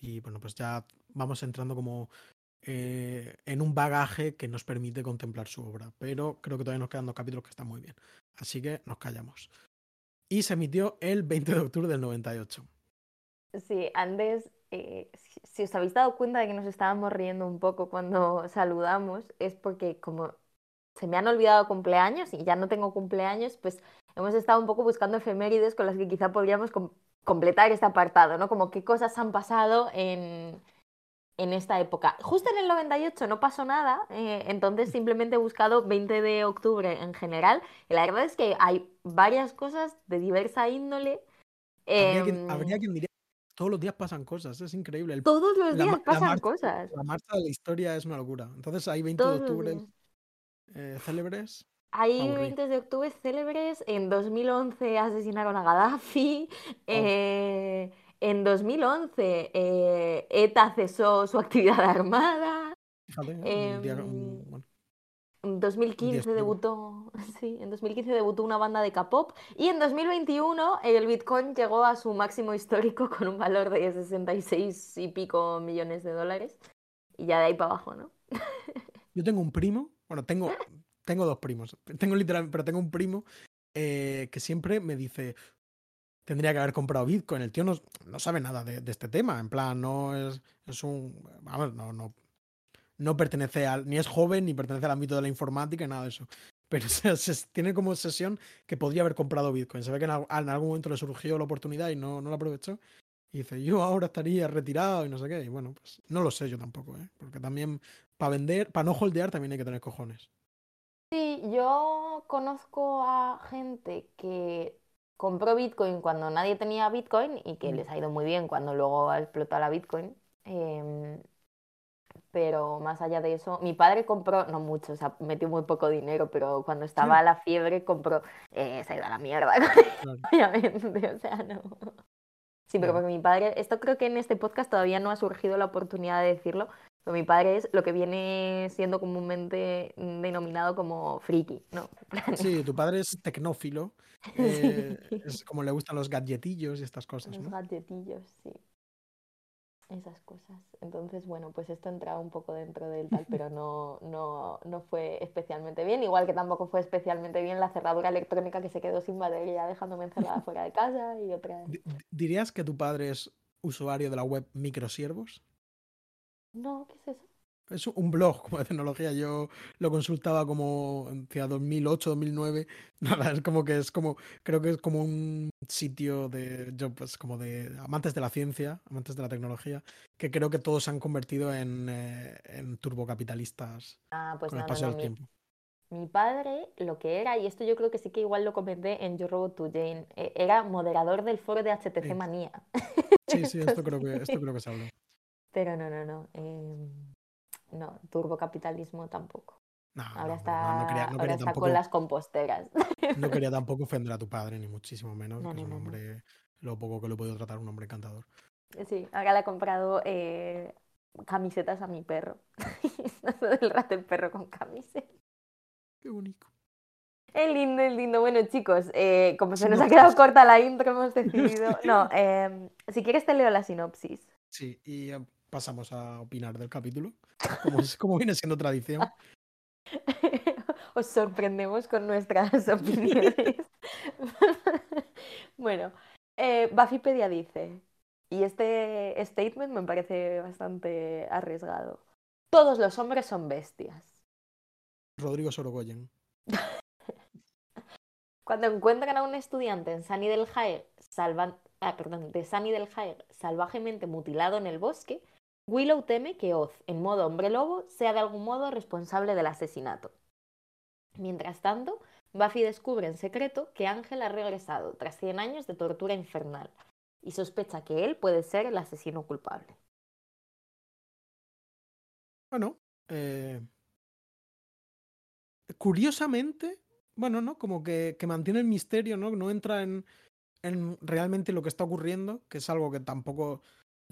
Y bueno, pues ya vamos entrando como eh, en un bagaje que nos permite contemplar su obra. Pero creo que todavía nos quedan dos capítulos que están muy bien. Así que nos callamos. Y se emitió el 20 de octubre del 98. Sí, antes, eh, si, si os habéis dado cuenta de que nos estábamos riendo un poco cuando saludamos, es porque como se me han olvidado cumpleaños y ya no tengo cumpleaños, pues hemos estado un poco buscando efemérides con las que quizá podríamos com- completar este apartado, ¿no? Como qué cosas han pasado en, en esta época. Justo en el 98 no pasó nada, eh, entonces simplemente he buscado 20 de octubre en general. Y la verdad es que hay varias cosas de diversa índole. Habría quien, Em, habría quien diría todos los días pasan cosas, es increíble. El- todos los la días la pasan marcha- cosas. La marcha de la historia es una locura. Entonces hay 20 de Todos los octubre eh, célebres. Hay aburrir. 20 de octubre célebres. En 2011 asesinaron a Gaddafi. eh, en 2011 eh, ETA cesó su actividad armada. Fíjate, un día- un- Em, bueno, En 2015 histórico. debutó, sí, en 2015 debutó una banda de K-pop y en 2021 el Bitcoin llegó a su máximo histórico con un valor de 66 y pico millones de dólares. Y ya de ahí para abajo, ¿no? Yo tengo un primo, bueno, tengo, tengo dos primos, tengo literal, pero tengo un primo eh, que siempre me dice, tendría que haber comprado Bitcoin. El tío no, no sabe nada de, de este tema, en plan, no es, es un, vamos, no, no, no pertenece al, ni es joven, ni pertenece al ámbito de la informática, nada de eso. Pero se- se- tiene como obsesión que podría haber comprado Bitcoin. Se ve que en, en algún momento le surgió la oportunidad y no, no la aprovechó. Y dice, yo ahora estaría retirado y no sé qué. Y bueno, pues no lo sé yo tampoco, ¿eh? Porque también para vender, para no holdear también hay que tener cojones. Sí, yo conozco a gente que compró Bitcoin cuando nadie tenía Bitcoin y que Mm. les ha ido muy bien cuando luego ha explotado la Bitcoin. Em, pero más allá de eso, mi padre compró, no mucho, o sea, metió muy poco dinero, pero cuando estaba la fiebre compró, eh, se ha ido a la mierda, Claro. obviamente, o sea, no. Sí, pero porque mi padre, esto creo que en este podcast todavía no ha surgido la oportunidad de decirlo, pero mi padre es lo que viene siendo comúnmente denominado como friki, ¿no? Sí, tu padre es tecnófilo. eh, es como le gustan los gadgetillos y estas cosas, Los ¿no? gadgetillos, sí. Esas cosas. Entonces, bueno, pues esto entraba un poco dentro del tal, pero no, no, no fue especialmente bien. Igual que tampoco fue especialmente bien la cerradura electrónica que se quedó sin batería, dejándome encerrada fuera de casa y otra. Di- di- ¿Dirías que tu padre es usuario de la web Microsiervos? No, ¿qué es eso? Es un blog como de tecnología. Yo lo consultaba como hacia 2008, 2009. Nada, es como que es como, creo que es como un sitio de, yo pues como de amantes de la ciencia, amantes de la tecnología, que creo que todos se han convertido en, eh, en turbocapitalistas Ah, pues con no, el paso no. del Mi, tiempo. mi padre lo que era, y esto yo creo que sí que igual lo comenté en Yo Robot to Jane, eh, era moderador del foro de HTC Sí. Manía. Sí, sí, esto creo que, esto creo que se habló. Pero no, no, no. em, no, turbocapitalismo tampoco. No, Ahora no, está, no, quería, ahora está tampoco, con las composteras. no quería tampoco ofender a tu padre, ni muchísimo menos, que es un hombre, lo poco que lo he podido tratar, un hombre encantador. Sí, ahora le he comprado eh, camisetas a mi perro. El rato el perro con camiseta. Qué bonito. Es lindo, es lindo. Bueno, chicos, eh, como se nos ha quedado corta la intro, hemos decidido. No, em, si quieres te leo la sinopsis. Sí, y eh, pasamos a opinar del capítulo, como, es- como viene siendo tradición. Os sorprendemos con nuestras opiniones. bueno, eh, Buffypedia dice, y este statement me parece bastante arriesgado. Todos los hombres son bestias. Rodrigo Sorogoyen. Cuando encuentran a un estudiante en Sunny del Jaer, salvan- ah, perdón, de Sunny del Jaer salvajemente mutilado en el bosque, Willow teme que Oz, en modo hombre lobo, sea de algún modo responsable del asesinato. Mientras tanto, Buffy descubre en secreto que Ángel ha regresado tras 100 años de tortura infernal y sospecha que él puede ser el asesino culpable. Bueno, eh, curiosamente, bueno, ¿no? Como que, mantiene el misterio, ¿no? No entra en, en realmente lo que está ocurriendo, que es algo que tampoco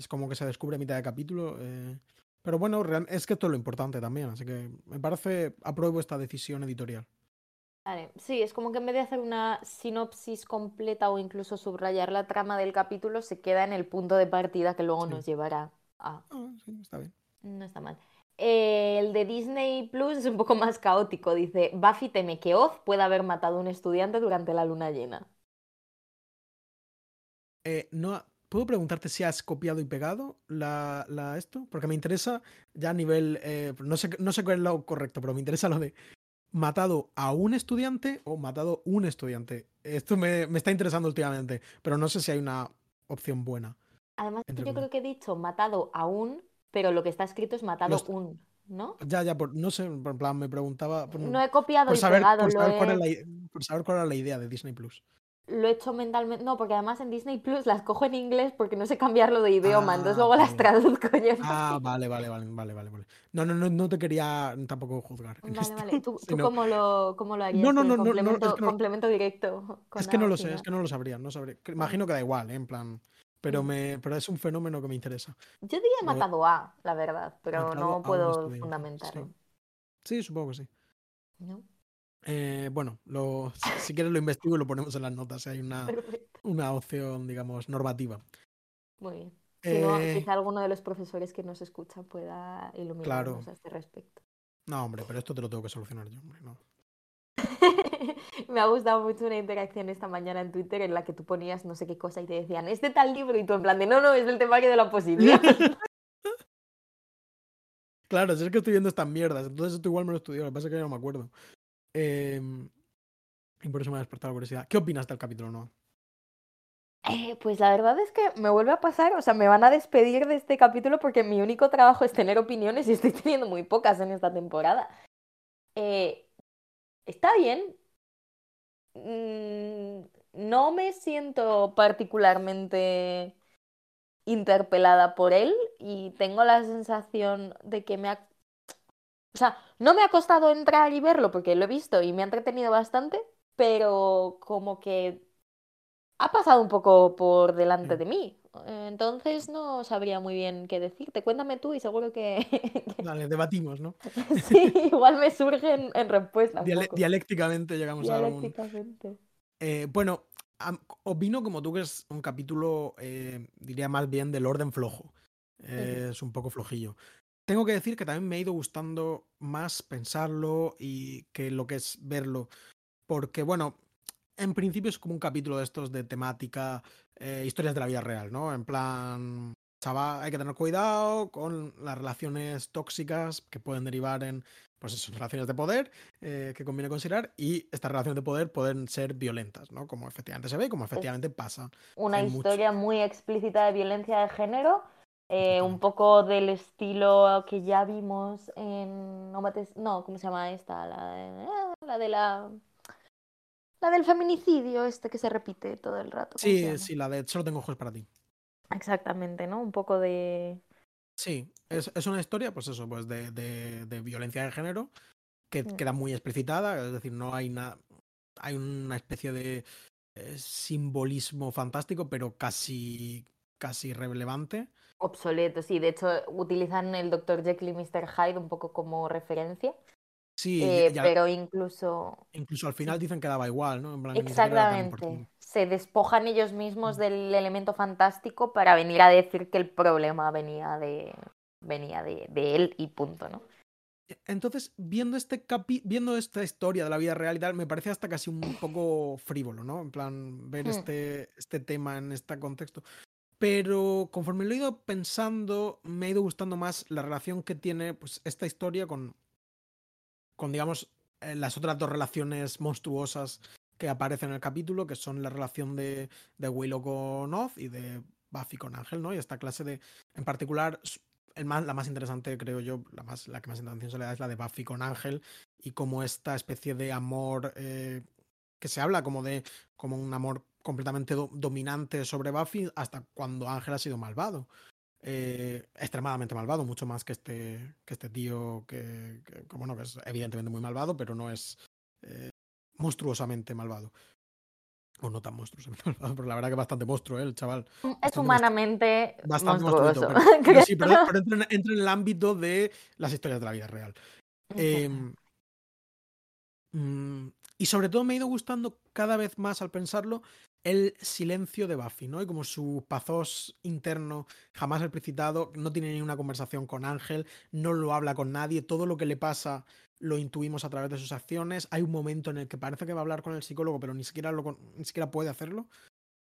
es como que se descubre a mitad de capítulo. eh, pero bueno, es que esto es lo importante también, así que me parece, apruebo esta decisión editorial. Vale, sí, es como que en vez de hacer una sinopsis completa o incluso subrayar la trama del capítulo, se queda en el punto de partida que luego Sí. nos llevará a... Ah, sí, está bien. No está mal. Eh, el de Disney Plus es un poco más caótico. Dice, Buffy teme que Oz pueda haber matado a un estudiante durante la luna llena. Eh, no, ¿Puedo preguntarte si has copiado y pegado la, la esto? Porque me interesa ya a nivel. eh, no, sé, no sé cuál es lo correcto, pero me interesa lo de matado a un estudiante o matado un estudiante. Esto me, me está interesando últimamente, pero no sé si hay una opción buena. Además, yo creo que he dicho matado a un pero lo que está escrito es matado un, ¿no? Ya, ya, no sé, en plan, me preguntaba. no he copiado por y saber, pegado, por saber, cuál por saber cuál era la idea de Disney Plus lo he hecho mentalmente. No, porque además en Disney Plus las cojo en inglés porque no sé cambiarlo de idioma, entonces luego las traduzco yo. Ah, vale, vale, vale, vale, vale, vale. No, no, no, no te quería tampoco juzgar. Vale, vale. ¿Tú, cómo, lo, cómo lo harías? No, no, no, complemento, no, es que complemento directo. es que no lo sé, es que no lo sabría, no sabría. Imagino que da igual, ¿eh? en plan. Pero, mm. me, pero es un fenómeno que me interesa. Yo diría matado a, la verdad, pero no puedo fundamentar. Sí. supongo que sí. ¿No? Eh, bueno, lo, si quieres lo investigo y lo ponemos en las notas. Si hay una, una opción, digamos, normativa. Muy bien. Si no, eh, quizá alguno de los profesores que nos escucha pueda iluminarnos a este respecto. No, hombre, pero esto te lo tengo que solucionar yo, hombre, no. Me ha gustado mucho una interacción esta mañana en Twitter en la que tú ponías no sé qué cosa y te decían, ¿es de tal libro? Y tú en plan de, no, no, es del temario de la posibilidad. claro, si es que estoy viendo estas mierdas, entonces esto igual me lo estudió, lo que pasa es que ya no me acuerdo. Em, y por eso me ha despertado la curiosidad. ¿Qué opinas del capítulo no? Eh, pues la verdad es que me vuelve a pasar, o sea, me van a despedir de este capítulo porque mi único trabajo es tener opiniones y estoy teniendo muy pocas en esta temporada. Eh, está bien. Mm, no me siento particularmente interpelada por él y tengo la sensación de que me ha o sea, no me ha costado entrar y verlo porque lo he visto y me ha entretenido bastante, pero como que ha pasado un poco por delante de mí. Entonces no sabría muy bien qué decirte. Cuéntame tú y seguro que... Vale, debatimos, ¿no? sí, igual me surge en, respuesta. dialécticamente llegamos a algún... Eh, bueno, opino como tú que es un capítulo, eh, diría más bien del orden flojo. Es un poco flojillo. Tengo que decir que también me ha ido gustando más pensarlo y que lo que es verlo. Porque, bueno, en principio es como un capítulo de estos de temática, eh, historias de la vida real, ¿no? En plan, chaval, hay que tener cuidado con las relaciones tóxicas que pueden derivar en, pues eso, relaciones de poder eh, que conviene considerar y estas relaciones de poder pueden ser violentas, ¿no? Como efectivamente se ve y como efectivamente pasa. Una historia muy explícita de violencia de género eh, un poco del estilo que ya vimos en no, ¿cómo se llama esta? La de, ah, la de la la del feminicidio este que se repite todo el rato. Sí, sí, la de solo tengo ojos para ti. Exactamente, ¿no? Un poco de Sí, es, es una historia, pues eso, pues de, de, de violencia de género que mm. queda muy explicitada, es decir, no hay nada, hay una especie de eh, simbolismo fantástico, pero casi casi relevante. Obsoleto, sí. De hecho, utilizan el Dr. Jekyll y Mr. Hyde un poco como referencia. Sí, eh, pero incluso. Incluso al final dicen que daba igual, ¿no? Exactamente. Se despojan ellos mismos mm. del elemento fantástico para venir a decir que el problema venía de, venía de, de él y punto, ¿no? E, entonces, viendo, este capi viendo esta historia de la vida real y tal, me parece hasta casi un poco frívolo, ¿no? En plan, ver hmm. este, este tema en este contexto. Pero conforme lo he ido pensando, me ha ido gustando más la relación que tiene pues, esta historia con, con, digamos, eh, las otras dos relaciones monstruosas que aparecen en el capítulo, que son la relación de, de Willow con Oz y de Buffy con Ángel, ¿no? Y esta clase de, en particular, el más, la más interesante, creo yo, la, más, la que más atención se le da es la de Buffy con Ángel y como esta especie de amor eh, que se habla como de como un amor completamente dominante sobre Buffy hasta cuando Ángel ha sido malvado. Eh, extremadamente malvado, mucho más que este, que este tío que, bueno, que es evidentemente muy malvado, pero no es eh, monstruosamente malvado. O no tan monstruosamente malvado, pero la verdad que es bastante monstruo, ¿eh? el chaval. Mm, es humanamente bastante monstruoso. Pero, sí, pero, entra, en, el ámbito de las historias de la vida real. Eh, y sobre todo me ha ido gustando cada vez más al pensarlo el silencio de Buffy, ¿no? Y como su pazos interno jamás explicitado, no tiene ni una conversación con Ángel, no lo habla con nadie, todo lo que le pasa lo intuimos a través de sus acciones. Hay un momento en el que parece que va a hablar con el psicólogo, pero ni siquiera, lo, ni siquiera puede hacerlo.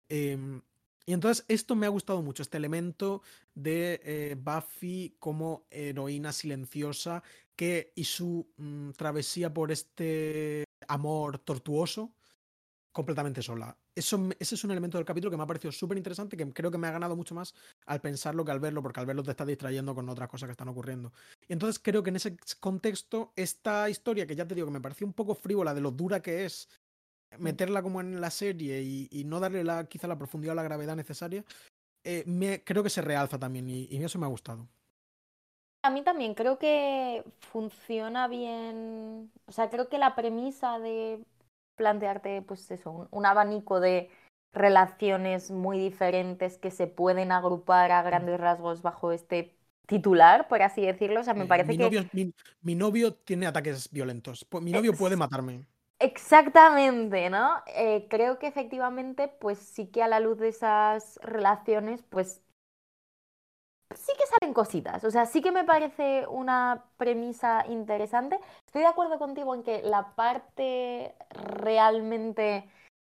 Em, y entonces esto me ha gustado mucho, este elemento de eh, Buffy como heroína silenciosa que, y su mm, travesía por este amor tortuoso completamente sola. Eso, ese es un elemento del capítulo que me ha parecido súper interesante, que creo que me ha ganado mucho más al pensarlo que al verlo, porque al verlo te está distrayendo con otras cosas que están ocurriendo. Y entonces creo que en ese contexto, esta historia, que ya te digo que me pareció un poco frívola de lo dura que es mm. meterla como en la serie y, no darle la, quizá la profundidad o la gravedad necesaria, eh, me, creo que se realza también y, y eso me ha gustado. A mí también creo que funciona bien, o sea, creo que la premisa de plantearte, pues eso, un, abanico de relaciones muy diferentes que se pueden agrupar a grandes rasgos bajo este titular, por así decirlo. O sea, me parece que. mi, novio tiene ataques violentos. Mi novio puede matarme. Exactamente, ¿no? Eh, creo que efectivamente, pues sí que a la luz de esas relaciones, pues sí que salen cositas. O sea, sí que me parece una premisa interesante. Estoy de acuerdo contigo en que la parte realmente.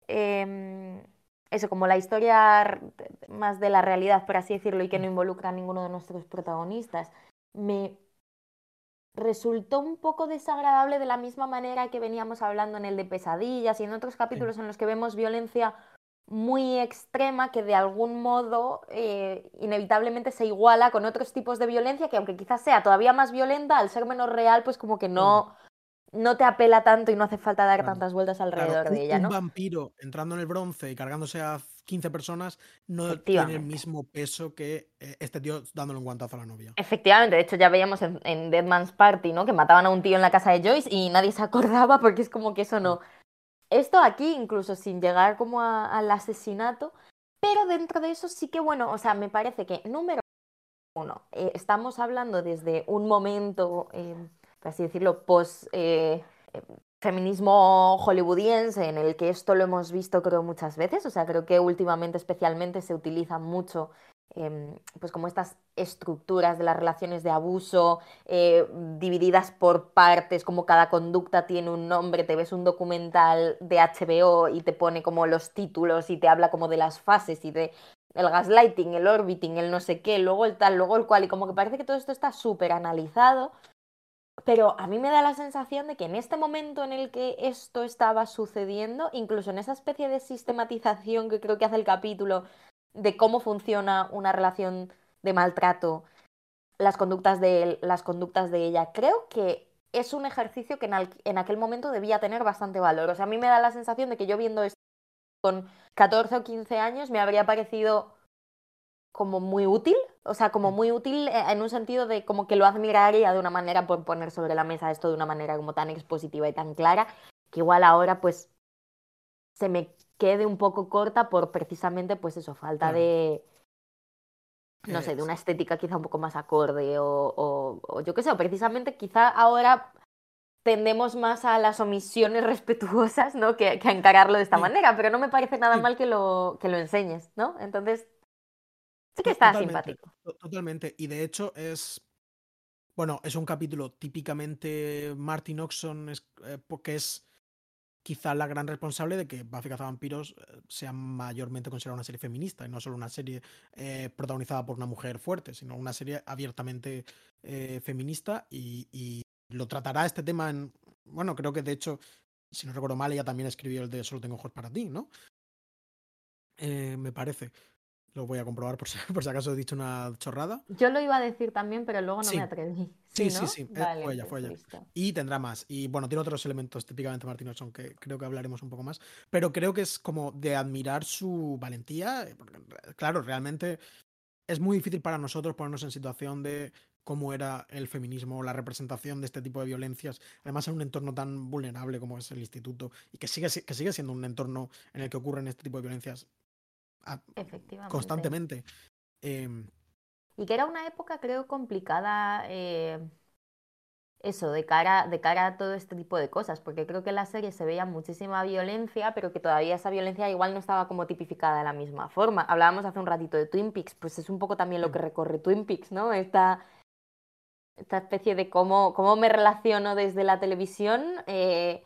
Em, eso, como la historia más de la realidad, por así decirlo, y que no involucra a ninguno de nuestros protagonistas, me resultó un poco desagradable de la misma manera que veníamos hablando en el de pesadillas y en otros capítulos en los que vemos violencia muy extrema que de algún modo eh, inevitablemente se iguala con otros tipos de violencia que aunque quizás sea todavía más violenta, al ser menos real, pues como que no, no te apela tanto y no hace falta dar tantas vueltas alrededor de ella. ¿no? Un vampiro entrando en el bronce y cargándose a 15 personas no tiene el mismo peso que eh, este tío dándole un guantazo a la novia. Efectivamente, de hecho ya veíamos en, en Dead Man's Party, ¿no? Que mataban a un tío en la casa de Joyce y nadie se acordaba porque es como que eso no, esto aquí, incluso sin llegar como al asesinato, pero dentro de eso sí que, bueno, o sea, me parece que número uno, eh, estamos hablando desde un momento, eh, por así decirlo, post eh, feminismo hollywoodiense, en el que esto lo hemos visto creo muchas veces, o sea, creo que últimamente especialmente se utiliza mucho Em, pues como estas estructuras de las relaciones de abuso eh, divididas por partes, como cada conducta tiene un nombre, te ves un documental de HBO y te pone como los títulos y te habla como de las fases y de el gaslighting, el orbiting, el no sé qué, luego el tal, luego el cual, y como que parece que todo esto está súper analizado, pero a mí me da la sensación de que en este momento en el que esto estaba sucediendo, incluso en esa especie de sistematización que creo que hace el capítulo de cómo funciona una relación de maltrato, las conductas de las conductas de ella. Creo que es un ejercicio que en, aquel momento debía tener bastante valor. O sea, a mí me da la sensación de que yo viendo esto con 14 o 15 años me habría parecido como muy útil, o sea, como muy útil eh, en un sentido de como que lo admiraría de una manera por poner sobre la mesa esto de una manera como tan expositiva y tan clara, que igual ahora pues se me quede un poco corta por precisamente, pues eso, falta de, no sé, de una estética quizá un poco más acorde o, o, yo qué sé, o precisamente quizá ahora tendemos más a las omisiones respetuosas, ¿no? Que, a encararlo de esta manera, pero no me parece nada mal que lo, que lo enseñes, ¿no? Entonces, sí que está simpático. Totalmente, y de hecho es, bueno, es un capítulo típicamente Martin Oxon, es, eh, porque es quizá la gran responsable de que Buffy Cazavampiros eh, sea mayormente considerada una serie feminista y no solo una serie eh, protagonizada por una mujer fuerte, sino una serie abiertamente eh, feminista y, lo tratará este tema en... Bueno, creo que de hecho, si no recuerdo mal, ella también escribió el de Solo tengo ojos para ti, ¿no? me parece. Lo voy a comprobar por si, por si, acaso he dicho una chorrada. Yo lo iba a decir también, pero luego no me atreví. Sí, sí, sí. Eh, fue ella, fue ella. Y tendrá más. Y bueno, tiene otros elementos típicamente Martin Olson que creo que hablaremos un poco más. Pero creo que es como de admirar su valentía. Eh, claro, realmente es muy difícil para nosotros ponernos en situación de cómo era el feminismo, la representación de este tipo de violencias, además en un entorno tan vulnerable como es el instituto, y que sigue, que sigue siendo un entorno en el que ocurren este tipo de violencias Efectivamente. constantemente. Em, y que era una época, creo, complicada. Eh, eso, de cara, de cara a todo este tipo de cosas, porque creo que en la serie se veía muchísima violencia, pero que todavía esa violencia igual no estaba como tipificada de la misma forma. Hablábamos hace un ratito de Twin Peaks, pues es un poco también lo que recorre Twin Peaks, ¿no? Esta, esta especie de cómo, cómo me relaciono desde la televisión eh,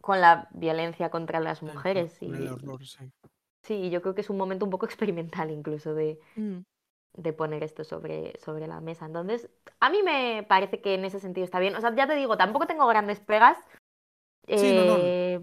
con la violencia contra las mujeres. y, Sí, yo creo que es un momento un poco experimental incluso de, mm. de poner esto sobre, sobre la mesa. Entonces, a mí me parece que en ese sentido está bien. O sea, ya te digo, tampoco tengo grandes pegas, Sí, no, no,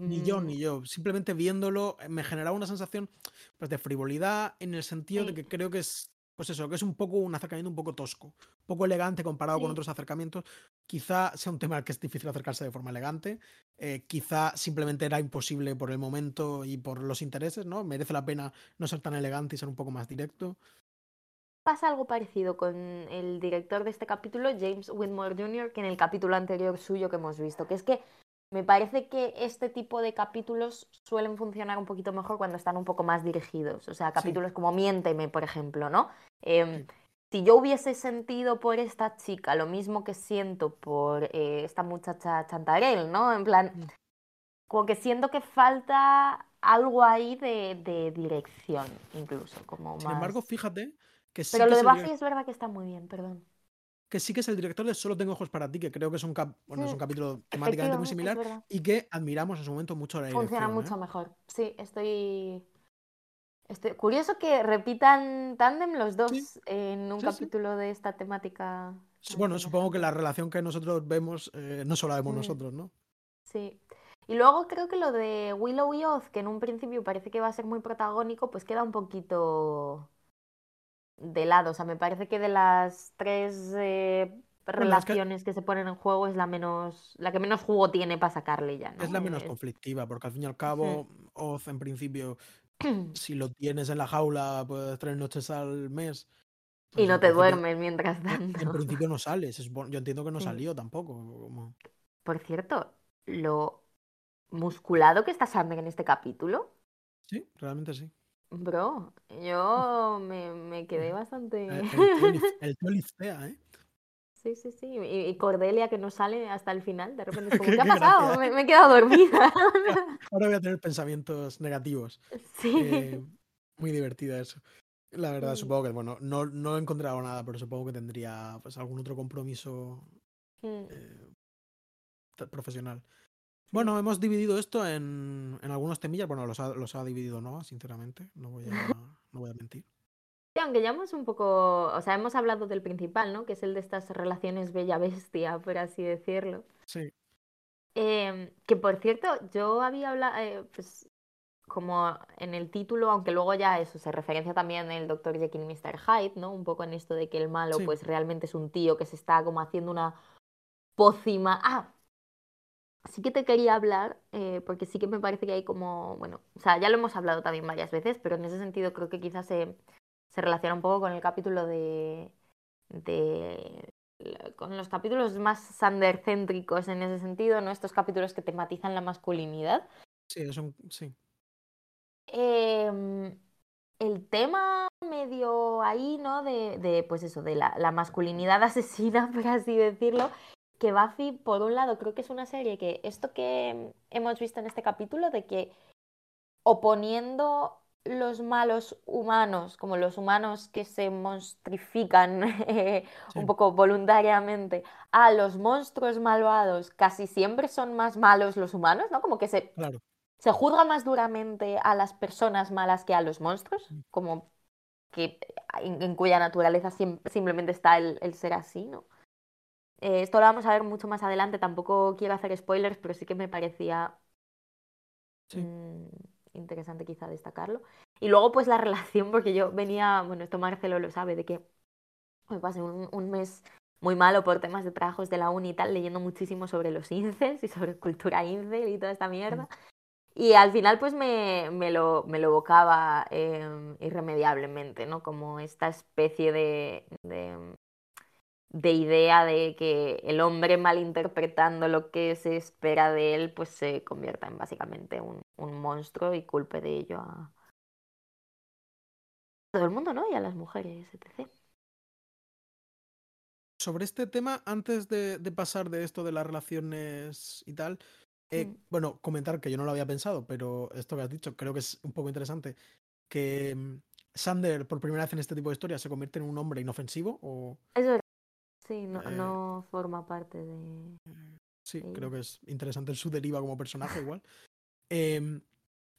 ni yo Em, ni yo. Simplemente viéndolo eh, me generaba una sensación pues, de frivolidad en el sentido de sí, que creo que es, pues eso, que es un poco un acercamiento un poco tosco, poco elegante comparado con otros acercamientos. Quizá sea un tema al que es difícil acercarse de forma elegante. eh, quizá simplemente era imposible por el momento y por los intereses, ¿no? Merece la pena no ser tan elegante y ser un poco más directo. Pasa algo parecido con el director de este capítulo, James Whitmore Jr., que en el capítulo anterior suyo que hemos visto, que es que me parece que este tipo de capítulos suelen funcionar un poquito mejor cuando están un poco más dirigidos. O sea, Sí, capítulos como Miénteme, por ejemplo, ¿no? Em, sí. si yo hubiese sentido por esta chica lo mismo que siento por eh, esta muchacha Chantarelle, ¿no? En plan, Mm. como que siento que falta algo ahí de, de dirección, incluso, como Sin embargo, más... fíjate que sí Pero que lo de Buffy es verdad que está muy bien, perdón. Que sí que es el director de Solo tengo ojos para ti, que creo que es un, cap- bueno, es un capítulo temáticamente muy similar y que admiramos en su momento mucho la Funciona dirección. mucho ¿eh? mejor. Sí, estoy... estoy... Curioso que repitan tándem los Sí, dos en un sí, capítulo de esta temática Bueno, supongo que la relación que nosotros vemos eh, no solo la vemos Mm, nosotros, ¿no? sí. Y luego creo que lo de Willow y Oz, que en un principio parece que va a ser muy protagónico, pues queda un poquito de lado. O sea, me parece que de las tres eh, es que relaciones que se ponen en juego es la menos, la que menos jugo tiene para sacarle ya, es ¿no? la menos Es- conflictiva, porque al fin y al cabo, Oz en principio, si lo tienes en la jaula, pues tres noches al mes, Y pues no en te duermes mientras en, en tanto. principio no sale. se supone- yo entiendo que no Sí. salió tampoco. como- Por cierto, lo musculado que está Sander en este capítulo, Sí, realmente sí. Bro, yo me, me quedé bastante... El, Liztea, ¿eh? Sí, sí, sí. Y, y Cordelia que no sale hasta el final, de repente es como, qué, ¿qué ha pasado? Me, me he quedado dormida. Ahora voy a tener pensamientos negativos. Sí. Eh, muy divertida eso. La verdad, Mm, supongo que, bueno, no, no he encontrado nada, pero supongo que tendría pues algún otro compromiso mm, eh, profesional. Bueno, hemos dividido esto en, en algunos temillas. Bueno, los ha, los ha dividido Noah, sinceramente. No voy a, no voy a mentir. Sí, aunque ya hemos un poco, o sea, hemos hablado del principal, ¿no? Que es el de estas relaciones bella-bestia, por así decirlo. Sí, Em, que por cierto, yo había hablado, pues como en el título, aunque luego ya eso se referencia también el Dr. Jekyll y Mr. Hyde, ¿no? Un poco en esto de que el malo sí. pues realmente es un tío que se está como haciendo una pócima. Ah, sí que te quería hablar, eh, porque sí que me parece que hay como, bueno, o sea, ya lo hemos hablado también varias veces, pero en ese sentido creo que quizás se, se relaciona un poco con el capítulo de, de con los capítulos más sandercéntricos en ese sentido, ¿no? Estos capítulos que tematizan la masculinidad. Sí, es un, sí. Em, el tema medio ahí, ¿no? De, de, pues eso, de la, la masculinidad asesina, por así decirlo. Que Buffy, por un lado, creo que es una serie que esto que hemos visto en este capítulo, de que oponiendo los malos humanos, como los humanos que se monstrifican eh, un poco voluntariamente, a los monstruos malvados, casi siempre son más malos los humanos, ¿no? Como que se, claro. se juzga más duramente a las personas malas que a los monstruos, Mm. como que en, en cuya naturaleza sim- simplemente está el, el ser así, ¿no? Eh, esto lo vamos a ver mucho más adelante, tampoco quiero hacer spoilers, pero sí que me parecía Sí. mm, interesante quizá destacarlo. Y luego pues la relación, porque yo venía, bueno, esto Marcelo lo sabe, de que me pasé un, un mes muy malo por temas de trabajos de la uni y tal, leyendo muchísimo sobre los incels y sobre cultura incel y toda esta mierda. Mm. Y al final pues me, me lo, me lo evocaba eh, irremediablemente, ¿no? Como esta especie de, de, de idea de que el hombre malinterpretando lo que se espera de él, pues se convierta en básicamente un, un monstruo y culpe de ello a todo el mundo, ¿no? Y a las mujeres, etc. Sobre este tema, antes de, de pasar de esto de las relaciones y tal, eh, Mm. bueno, comentar que yo no lo había pensado, pero esto que has dicho creo que es un poco interesante, que mm, Sander por primera vez en este tipo de historias se convierte en un hombre inofensivo o Eso sí, no, Eh, no forma parte de sí, de creo que es interesante su deriva como personaje igual. Em,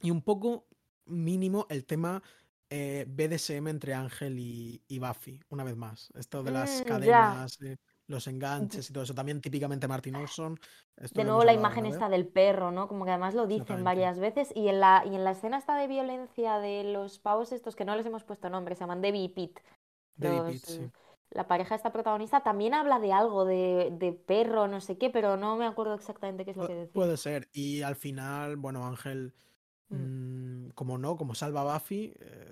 y un poco mínimo el tema eh, BDSM entre Ángel y, y Buffy, una vez más. Esto de las Mm, cadenas. eh, los enganches y todo eso. También típicamente Martin Olson. de nuevo la imagen está del perro, ¿no? Como que además lo dicen varias veces. Y en, la, y en la escena está de violencia de los pavos estos que no les hemos puesto nombre, se llaman Debbie y Pete. Debbie y Pete, sí. La pareja esta protagonista también habla de algo, de, de, perro, no sé qué, pero no me acuerdo exactamente qué es lo que decía. Puede ser. Y al final, bueno, Ángel, mm. Mm, como no, como salva a Buffy, eh,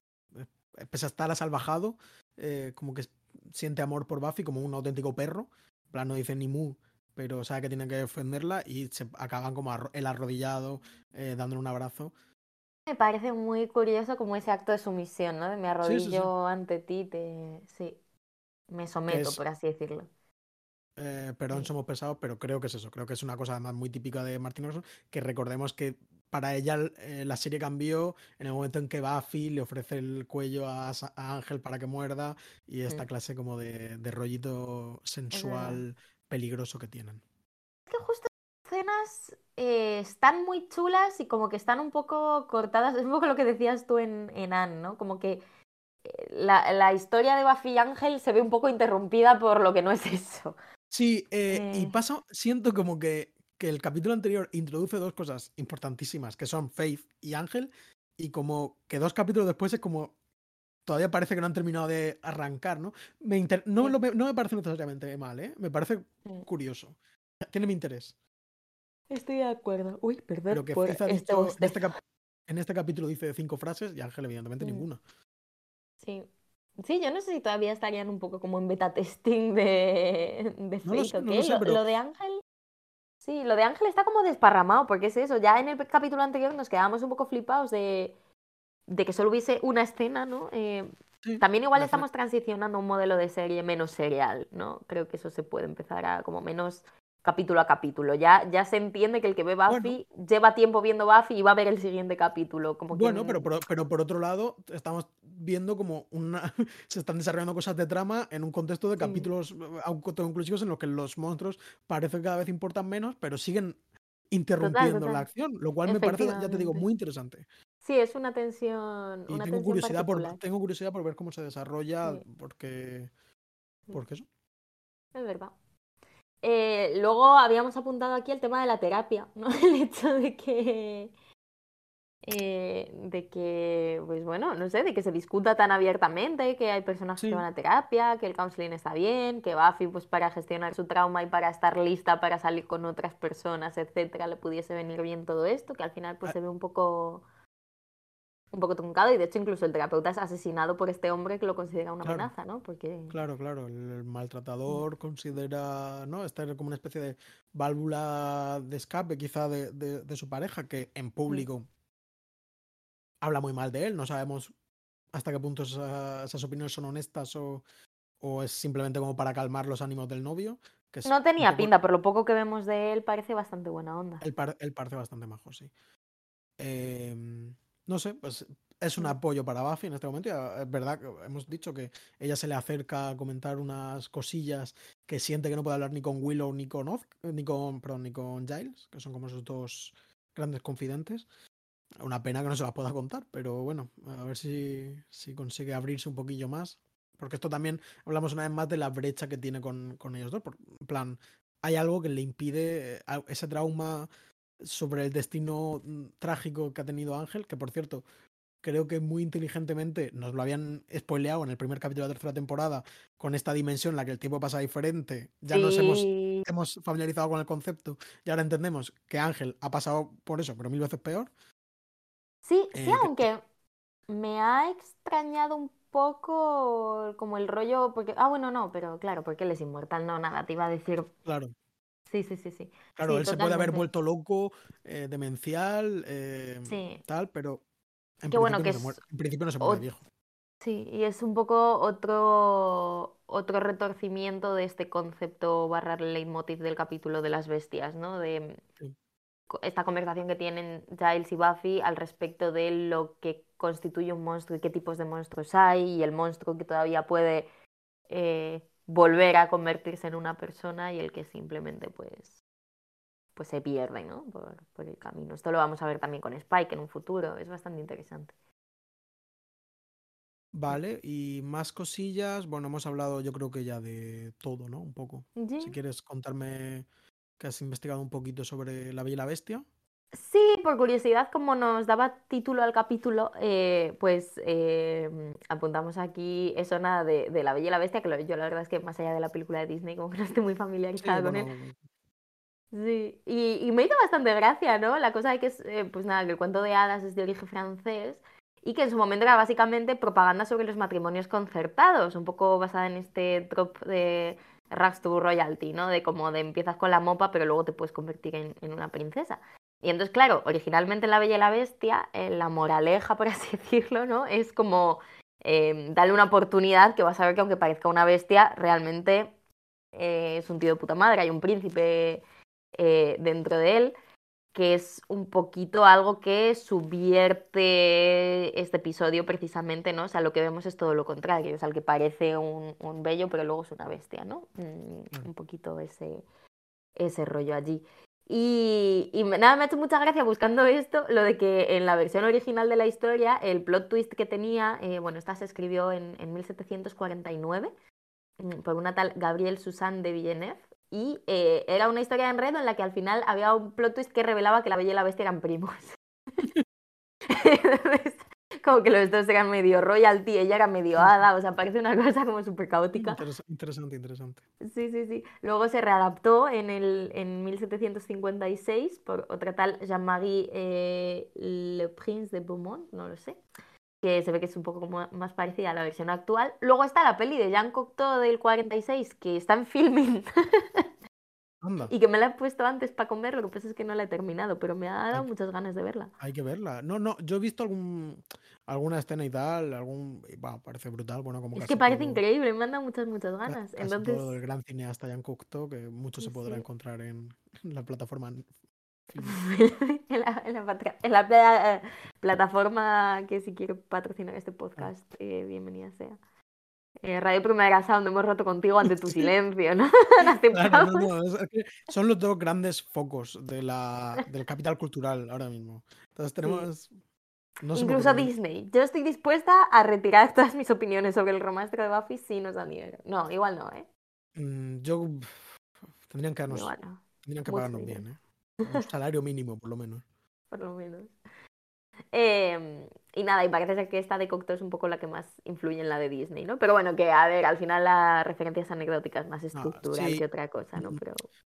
pese a estar asalvajado, eh, como que siente amor por Buffy como un auténtico perro. En plan, no dice ni mu, pero sabe que tiene que defenderla y se acaban como el arrodillado, eh, dándole un abrazo. Me parece muy curioso como ese acto de sumisión, ¿no? De me arrodillo ante ti, te... sí, me someto, por así decirlo. Eh, perdón, somos pesados, pero creo que es eso. Creo que es una cosa además muy típica de Martin Orson, que recordemos que para ella eh, la serie cambió en el momento en que Buffy le ofrece el cuello a, Ángel para que muerda y esta clase como de, rollito sensual peligroso que tienen. Es que justo las escenas eh, están muy chulas y como que están un poco cortadas. Es un poco lo que decías tú en, en Anne, ¿no? Como que la, la, historia de Buffy y Ángel se ve un poco interrumpida por lo que no es eso. Sí, eh, y pasa, siento como que, que el capítulo anterior introduce dos cosas importantísimas, que son Faith y Ángel, y como que dos capítulos después es como todavía parece que no han terminado de arrancar, ¿no? Me no, no, me parece necesariamente mal, ¿eh? Me parece curioso. Tiene mi interés. Estoy de acuerdo. Uy, perdón. que Faith ha dicho, en, este en, este capítulo dice cinco frases y Ángel, evidentemente, mm. ninguna. Sí. Sí, yo no sé si todavía estarían un poco como en beta testing de, de lo, de Ángel. Sí, lo de Ángel está como desparramado, porque es eso. Ya en el capítulo anterior nos quedábamos un poco flipados de, de que solo hubiese una escena, ¿no? Eh, también igual estamos transicionando a un modelo de serie menos serial, ¿no? Creo que eso se puede empezar a como menos capítulo a capítulo. Ya, ya se entiende que el que ve Buffy lleva tiempo viendo Buffy y va a ver el siguiente capítulo. Como bueno, pero, pero, pero, por otro lado, estamos viendo como una se están desarrollando cosas de trama en un contexto de capítulos eh, autoconclusivos en los que los monstruos parece que cada vez importan menos, pero siguen interrumpiendo la acción, lo cual me parece, ya te digo, muy interesante. Sí, es una tensión. Y tengo, curiosidad por, tengo curiosidad por ver cómo se desarrolla, porque. Porque eso. Es verdad. Eh, luego habíamos apuntado aquí el tema de la terapia, ¿no? El hecho de que. Eh, de que, pues bueno, no sé, de que se discuta tan abiertamente, que hay personas que van a terapia, que el counseling está bien, que Buffy, pues para gestionar su trauma y para estar lista para salir con otras personas, etcétera, le pudiese venir bien todo esto, que al final pues ah. se ve un poco un poco truncado y de hecho incluso el terapeuta es asesinado por este hombre que lo considera una amenaza, ¿no? Porque... Claro, claro, el maltratador considera, ¿no? Esta como una especie de válvula de escape quizá de, de, su pareja que en público habla muy mal de él, no sabemos hasta qué punto esas, opiniones son honestas o, o, es simplemente como para calmar los ánimos del novio. Que no tenía pinta, por lo poco que vemos de él parece bastante buena onda. Él, parece bastante majo, sí. Eh, no sé, pues es un apoyo para Buffy en este momento. Es verdad que hemos dicho que ella se le acerca a comentar unas cosillas que siente que no puede hablar ni con Willow ni con Oz, ni con, perdón, ni con Giles, que son como sus dos grandes confidentes. Una pena que no se las pueda contar, pero bueno, a ver si, si consigue abrirse un poquillo más. Porque esto también hablamos una vez más de la brecha que tiene con, con ellos dos. en plan, hay algo que le impide eh, ese trauma sobre el destino mm, trágico que ha tenido Ángel, que por cierto, creo que muy inteligentemente nos lo habían spoileado en el primer capítulo de la tercera temporada, con esta dimensión en la que el tiempo pasa diferente. Ya nos hemos, hemos familiarizado con el concepto y ahora entendemos que Ángel ha pasado por eso, pero mil veces peor. Sí, sí, eh, aunque me ha extrañado un poco como el rollo, porque, ah, bueno, no, pero claro, porque él es inmortal, no, nada, te iba a decir. Claro. Sí, sí, sí, sí. Claro, él se puede haber vuelto loco, eh, demencial, eh, tal, pero en, principio, no se muere, en principio no se muere viejo. Sí, y es un poco otro, otro retorcimiento de este concepto barra leitmotiv del capítulo de las bestias, ¿no? De esta conversación que tienen Giles y Buffy al respecto de lo que constituye un monstruo y qué tipos de monstruos hay, y el monstruo que todavía puede eh, volver a convertirse en una persona y el que simplemente pues pues se pierde ¿no? por, por el camino. Esto lo vamos a ver también con Spike en un futuro, es bastante interesante. Vale, y más cosillas. Bueno, hemos hablado yo creo que ya de todo, ¿no? Un poco. Si quieres contarme que has investigado un poquito sobre La Bella y la Bestia. Sí, por curiosidad, como nos daba título al capítulo, eh, pues eh, apuntamos aquí eso nada de, de La Bella y la Bestia, que lo- yo la verdad es que más allá de la película de Disney, como que no estoy muy Sí, familiarizada con él. bueno, Sí, y, y me hizo bastante gracia, ¿no? La cosa de que es, eh, pues nada, que el cuento de hadas es de origen francés y que en su momento era básicamente propaganda sobre los matrimonios concertados, un poco basada en este trope de rags to royalty, ¿no? De como de empiezas con la mopa, pero luego te puedes convertir en, en una princesa. Y entonces, claro, originalmente en La Bella y la Bestia, eh, la moraleja, por así decirlo, ¿no? Es como eh, darle una oportunidad que vas a ver que aunque parezca una bestia, realmente eh, es un tío de puta madre, hay un príncipe eh, dentro de él, que es un poquito algo que subvierte este episodio precisamente, ¿no? O sea, lo que vemos es todo lo contrario, es al que parece un, un bello, pero luego es una bestia, ¿no? Mm, Claro. Un poquito ese, ese rollo allí. Y, nada, me ha hecho mucha gracia buscando esto, lo de que en la versión original de la historia, el plot twist que tenía, eh, bueno, esta se escribió en, en 1749 mm, por una tal Gabrielle Suzanne de Villeneuve. Y eh, era una historia de enredo en la que al final había un plot twist que revelaba que la Bella y la Bestia eran primos. Entonces, como que los dos eran medio royalty, ella era medio hada, o sea, parece una cosa como súper caótica. interes- interesante, interesante. Sí, sí, sí. Luego se readaptó en, el, en 1756 por otra tal Jean-Marie eh, Le Prince de Beaumont, no lo sé, que se ve que es un poco como más parecida a la versión actual. Luego está la peli de Jean Cocteau del 46, que está en filming Anda, y que me la he puesto antes para comer, lo que pasa es que no la he terminado, pero me ha dado Ay. muchas ganas de verla. hay que verla. No, no, yo he visto algún, alguna escena y tal, algún, bah, parece brutal, bueno, como Es casi que parece todo- increíble, me han dado muchas, muchas ganas. casi Entonces, todo el gran cineasta Jan Cocteau, que mucho se podrá Sí. encontrar en la plataforma. en la, en la en la eh, plataforma que si quiero patrocinar este podcast, eh, bienvenida sea. Eh, Radio Primera Sound, hemos roto contigo ante tu silencio, ¿no? No Claro, no, aceptamos. no, es es que son los dos grandes focos de la, del capital cultural ahora mismo. Entonces tenemos... No Incluso Disney. Yo estoy dispuesta a retirar todas mis opiniones sobre el romance de Buffy si nos dan dinero. No, igual no, ¿eh? Mm, Yo... Tendrían que, darnos- Igual no, tendrían que pagarnos dinero. bien, ¿eh? Un salario mínimo, por lo menos. por lo menos. Em, y nada, y parece ser que esta de Cocteau es un poco la que más influye en la de Disney, ¿no? Pero bueno, que a ver, al final la referencia es anecdótica, es más estructural Ah, sí. que otra cosa, ¿no? Mm, Pero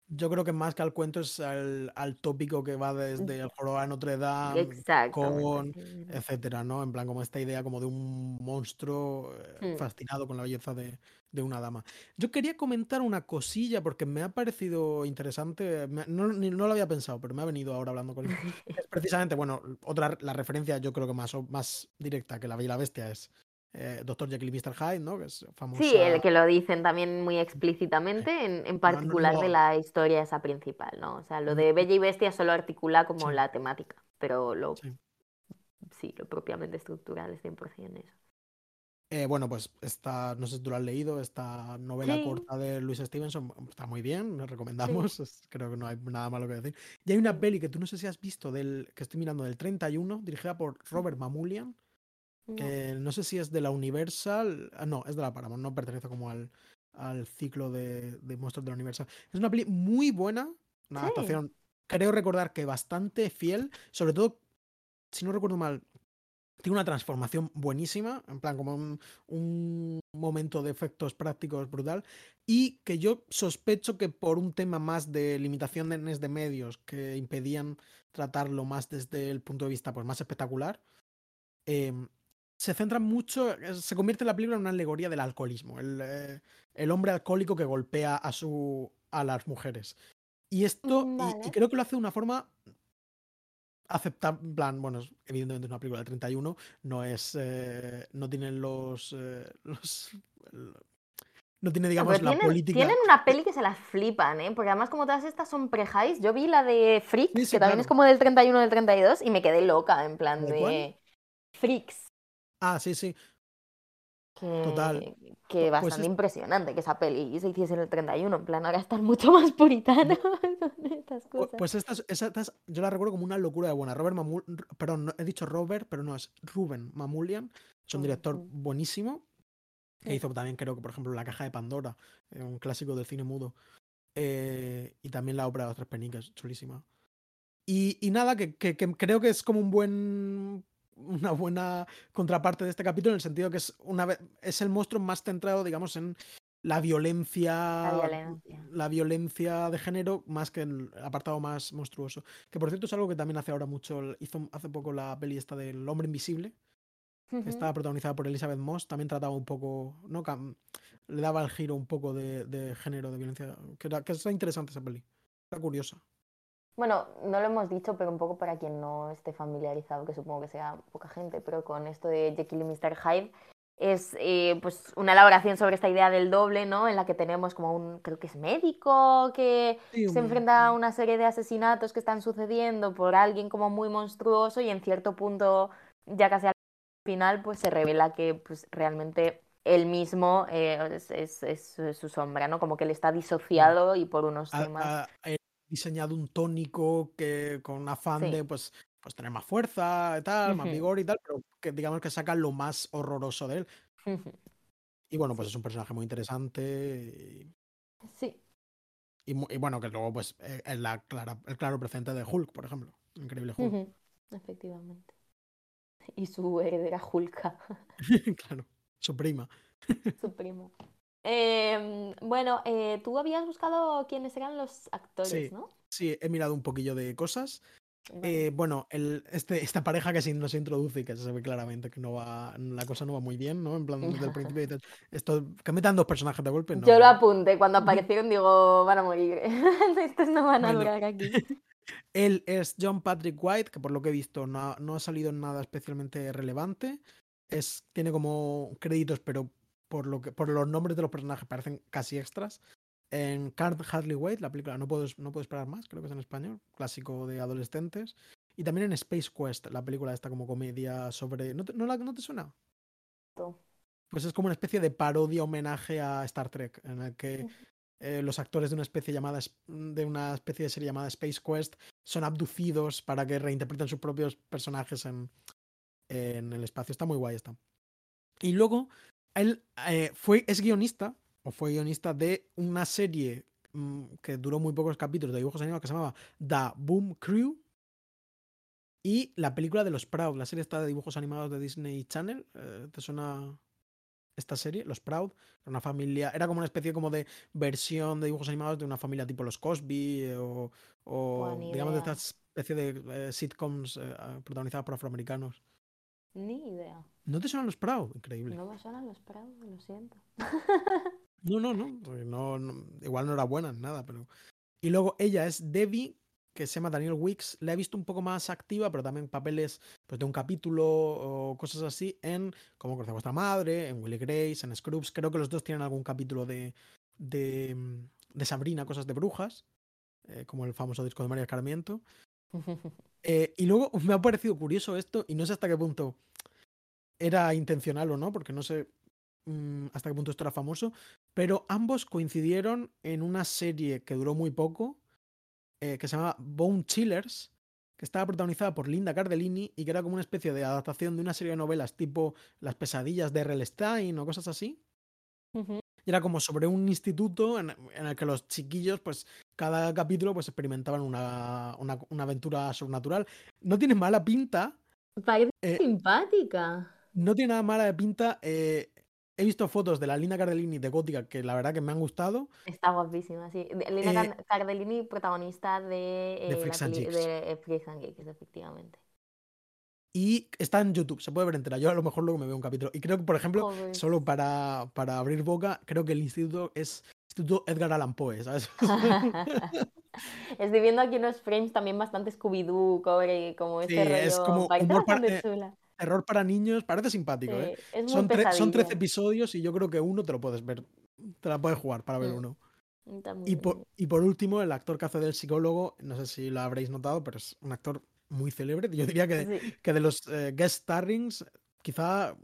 Yo creo que más que al cuento es al, al tópico que va desde el jorobado de Notre Dame, con, etcétera, ¿no? En plan, como esta idea como de un monstruo eh, Hmm. fascinado con la belleza de, de una dama. Yo quería comentar una cosilla porque me ha parecido interesante, no, no lo había pensado, pero me ha venido ahora hablando con él. Es precisamente, bueno, otra, la referencia yo creo que más, más directa que La Bella y la Bestia es eh, Dr. Jekyll y Mr. Hyde, ¿no? Que es famosa... Sí, el que lo dicen también muy explícitamente, en, en no, particular de la historia esa principal, ¿no? O sea, lo de Bella y Bestia solo articula como Sí. la temática, pero lo, Sí. sí, lo propiamente estructural es 100% eso. Eh, bueno, pues esta, no sé si tú lo has leído, esta novela Sí. corta de Louis Stevenson está muy bien, nos recomendamos, creo que no hay nada malo que decir. Y hay una peli que tú no sé si has visto, del, que estoy mirando, del 31, dirigida por Robert Mamoulian, No. que no sé si es de la Universal, ah, no, es de la Paramount, no pertenece como al, al ciclo de, de monstruos de la Universal. Es una peli muy buena, una Sí. adaptación, creo recordar que bastante fiel, sobre todo, si no recuerdo mal, tiene una transformación buenísima, en plan como un, un momento de efectos prácticos brutal, y que yo sospecho que por un tema más de limitaciones de medios que impedían tratarlo más desde el punto de vista pues, más espectacular, em, se centra mucho, se convierte la película en una alegoría del alcoholismo, el, eh, el hombre alcohólico que golpea a, su, a las mujeres. Y esto, y- creo que lo hace de una forma aceptable, en plan, bueno, evidentemente es una película del 31, no es, eh, no tienen los, eh, los, no tiene, digamos, la tienen, política. tienen una peli que se las flipan, ¿eh? Porque además como todas estas son pre-highs, yo vi la de Freaks, Sí, sí, que también es como del 31 del 32, y me quedé loca, en plan ¿De de... Freaks. Ah, sí, sí. Total. Que, Pu- pues bastante es- impresionante que esa peli se hiciese en el 31. En plan, ahora están mucho más puritanos estas cosas. Pues esta, es- esa- esta es- yo la recuerdo como una locura de buena. Robert Mamul, perdón, no- he dicho Robert, pero no, es Ruben Mamulian. Es un director buenísimo. Que hizo también, creo que, por ejemplo, La Caja de Pandora, eh, un clásico del cine mudo. Eh, y también la ópera de las tres penicas, chulísima. Y, y nada, que, que- que creo que es como un buen. Una buena contraparte de este capítulo, en el sentido que es una vez. Es el monstruo más centrado, digamos, en la violencia. La violencia. la violencia de género, más que el apartado más monstruoso. Que por cierto es algo que también hace ahora mucho. Hizo hace poco la peli esta del Hombre Invisible, que estaba protagonizada por Elizabeth Moss. También trataba un poco. ¿no? Cam- Le daba el giro un poco de, de género, de violencia. Que, era, que está interesante esa peli. Está curiosa. Bueno, no lo hemos dicho, pero un poco para quien no esté familiarizado, que supongo que sea poca gente, pero con esto de Jekyll y Mr. Hyde, es eh, pues una elaboración sobre esta idea del doble, ¿no? En la que tenemos como un, creo que es médico, que Sí, se enfrenta a una serie de asesinatos que están sucediendo por alguien como muy monstruoso y en cierto punto, ya casi al final, pues se revela que pues realmente él mismo eh, es, es- es su sombra, ¿no? Como que él está disociado y por unos temas... diseñado un tónico que con afán Sí. de pues, pues tener más fuerza y tal, más vigor y tal, pero que digamos que saca lo más horroroso de él. Y bueno, pues es un personaje muy interesante. y- Sí. Y, y bueno, que luego, pues, eh, es la clara, el claro presente de Hulk, por ejemplo. Increíble Hulk. Efectivamente. Y su heredera Hulka, claro, su prima. su primo. Em, bueno, eh, tú habías buscado quiénes eran los actores, Sí. ¿no? Sí, he mirado un poquillo de cosas. Vale. Eh, bueno, el, este, esta pareja que se nos introduce y que se ve claramente que no va, la cosa no va muy bien, ¿no? En plan, desde el principio dices, esto, que metan dos personajes de golpe, no. Yo lo apunté cuando aparecieron, digo, van a morir. Estos no van a Bueno. durar aquí. Él es John Patrick White, que por lo que he visto no, ha- no ha salido en nada especialmente relevante. Es, tiene como créditos, pero por, lo que, por los nombres de los personajes parecen casi extras. En Can't Hardly Wait, la película No puedo, no puedo esperar más, creo que es en español, clásico de adolescentes. Y también en Space Quest, la película esta como comedia sobre... ¿No te, no la- no te suena? Pues es como una especie de parodia homenaje a Star Trek, en el que eh, los actores de una especie llamada de una especie de serie llamada Space Quest son abducidos para que reinterpreten sus propios personajes en, en el espacio. Está muy guay está. Y luego él eh, fue es guionista o fue guionista de una serie mm, que duró muy pocos capítulos de dibujos animados que se llamaba The Boom Crew y la película de los Proud, la serie está de dibujos animados de Disney Channel. eh, ¿Te suena esta serie? Los Proud. Era una familia, era como una especie como de versión de dibujos animados de una familia tipo los Cosby eh, o, o digamos de esta especie de eh, sitcoms ah, protagonizadas por afroamericanos. Ni idea. ¿No te suenan los Proud? Increíble. No me suenan los prados, lo siento. No, no, no, porque no, no- igual no era buena, nada, pero... Y luego ella es Debbie, que se llama Daniel Wicks. La he visto un poco más activa, pero también papeles pues, de un capítulo o cosas así en Cómo conocer a vuestra madre, en Willy Grace, en Scrubs. Creo que los dos tienen algún capítulo de, de, de Sabrina, cosas de brujas, eh, como el famoso disco de María Escarmiento. Eh, y luego me ha parecido curioso esto, y no sé hasta qué punto era intencional o no, porque no sé mm, hasta qué punto esto era famoso, pero ambos coincidieron en una serie que duró muy poco, eh, que se llama Bone Chillers, que estaba protagonizada por Linda Cardellini y que era como una especie de adaptación de una serie de novelas tipo Las pesadillas de R.L. Stein o cosas así. Y era como sobre un instituto en, en el que los chiquillos, pues, cada capítulo, pues, experimentaban una, una, una aventura sobrenatural. No tiene mala pinta, Parece Eh, simpática. no tiene nada mala de pinta. eh, he visto fotos de la Linda Cardellini de Gótica que la verdad que me han gustado. Está guapísima, sí. De- Lina Eh, Car- Cardellini, protagonista de, la Freaks and Geeks. de Freaks and Geeks, efectivamente. Y está en YouTube, se puede ver entera. Yo a lo mejor luego me veo un capítulo. Y creo que, por ejemplo, Joder. solo para, para abrir boca, creo que el instituto es Instituto Edgar Allan Poe, ¿sabes? Estoy viendo aquí unos frames también bastante Scooby-Doo, cobre, como Sí, este es rollo. como humor para- bastante eh. Terror para niños, parece simpático, ¿eh? Es muy Son, tre- son 13 pesadilla. episodios y yo creo que uno te lo puedes ver. Te la puedes jugar para ver Mm. uno. Muy Y por, bien. y por último, el actor que hace del psicólogo, no sé si lo habréis notado, pero es un actor muy célebre. Yo diría que, Sí. que de los eh, guest starrings, quizá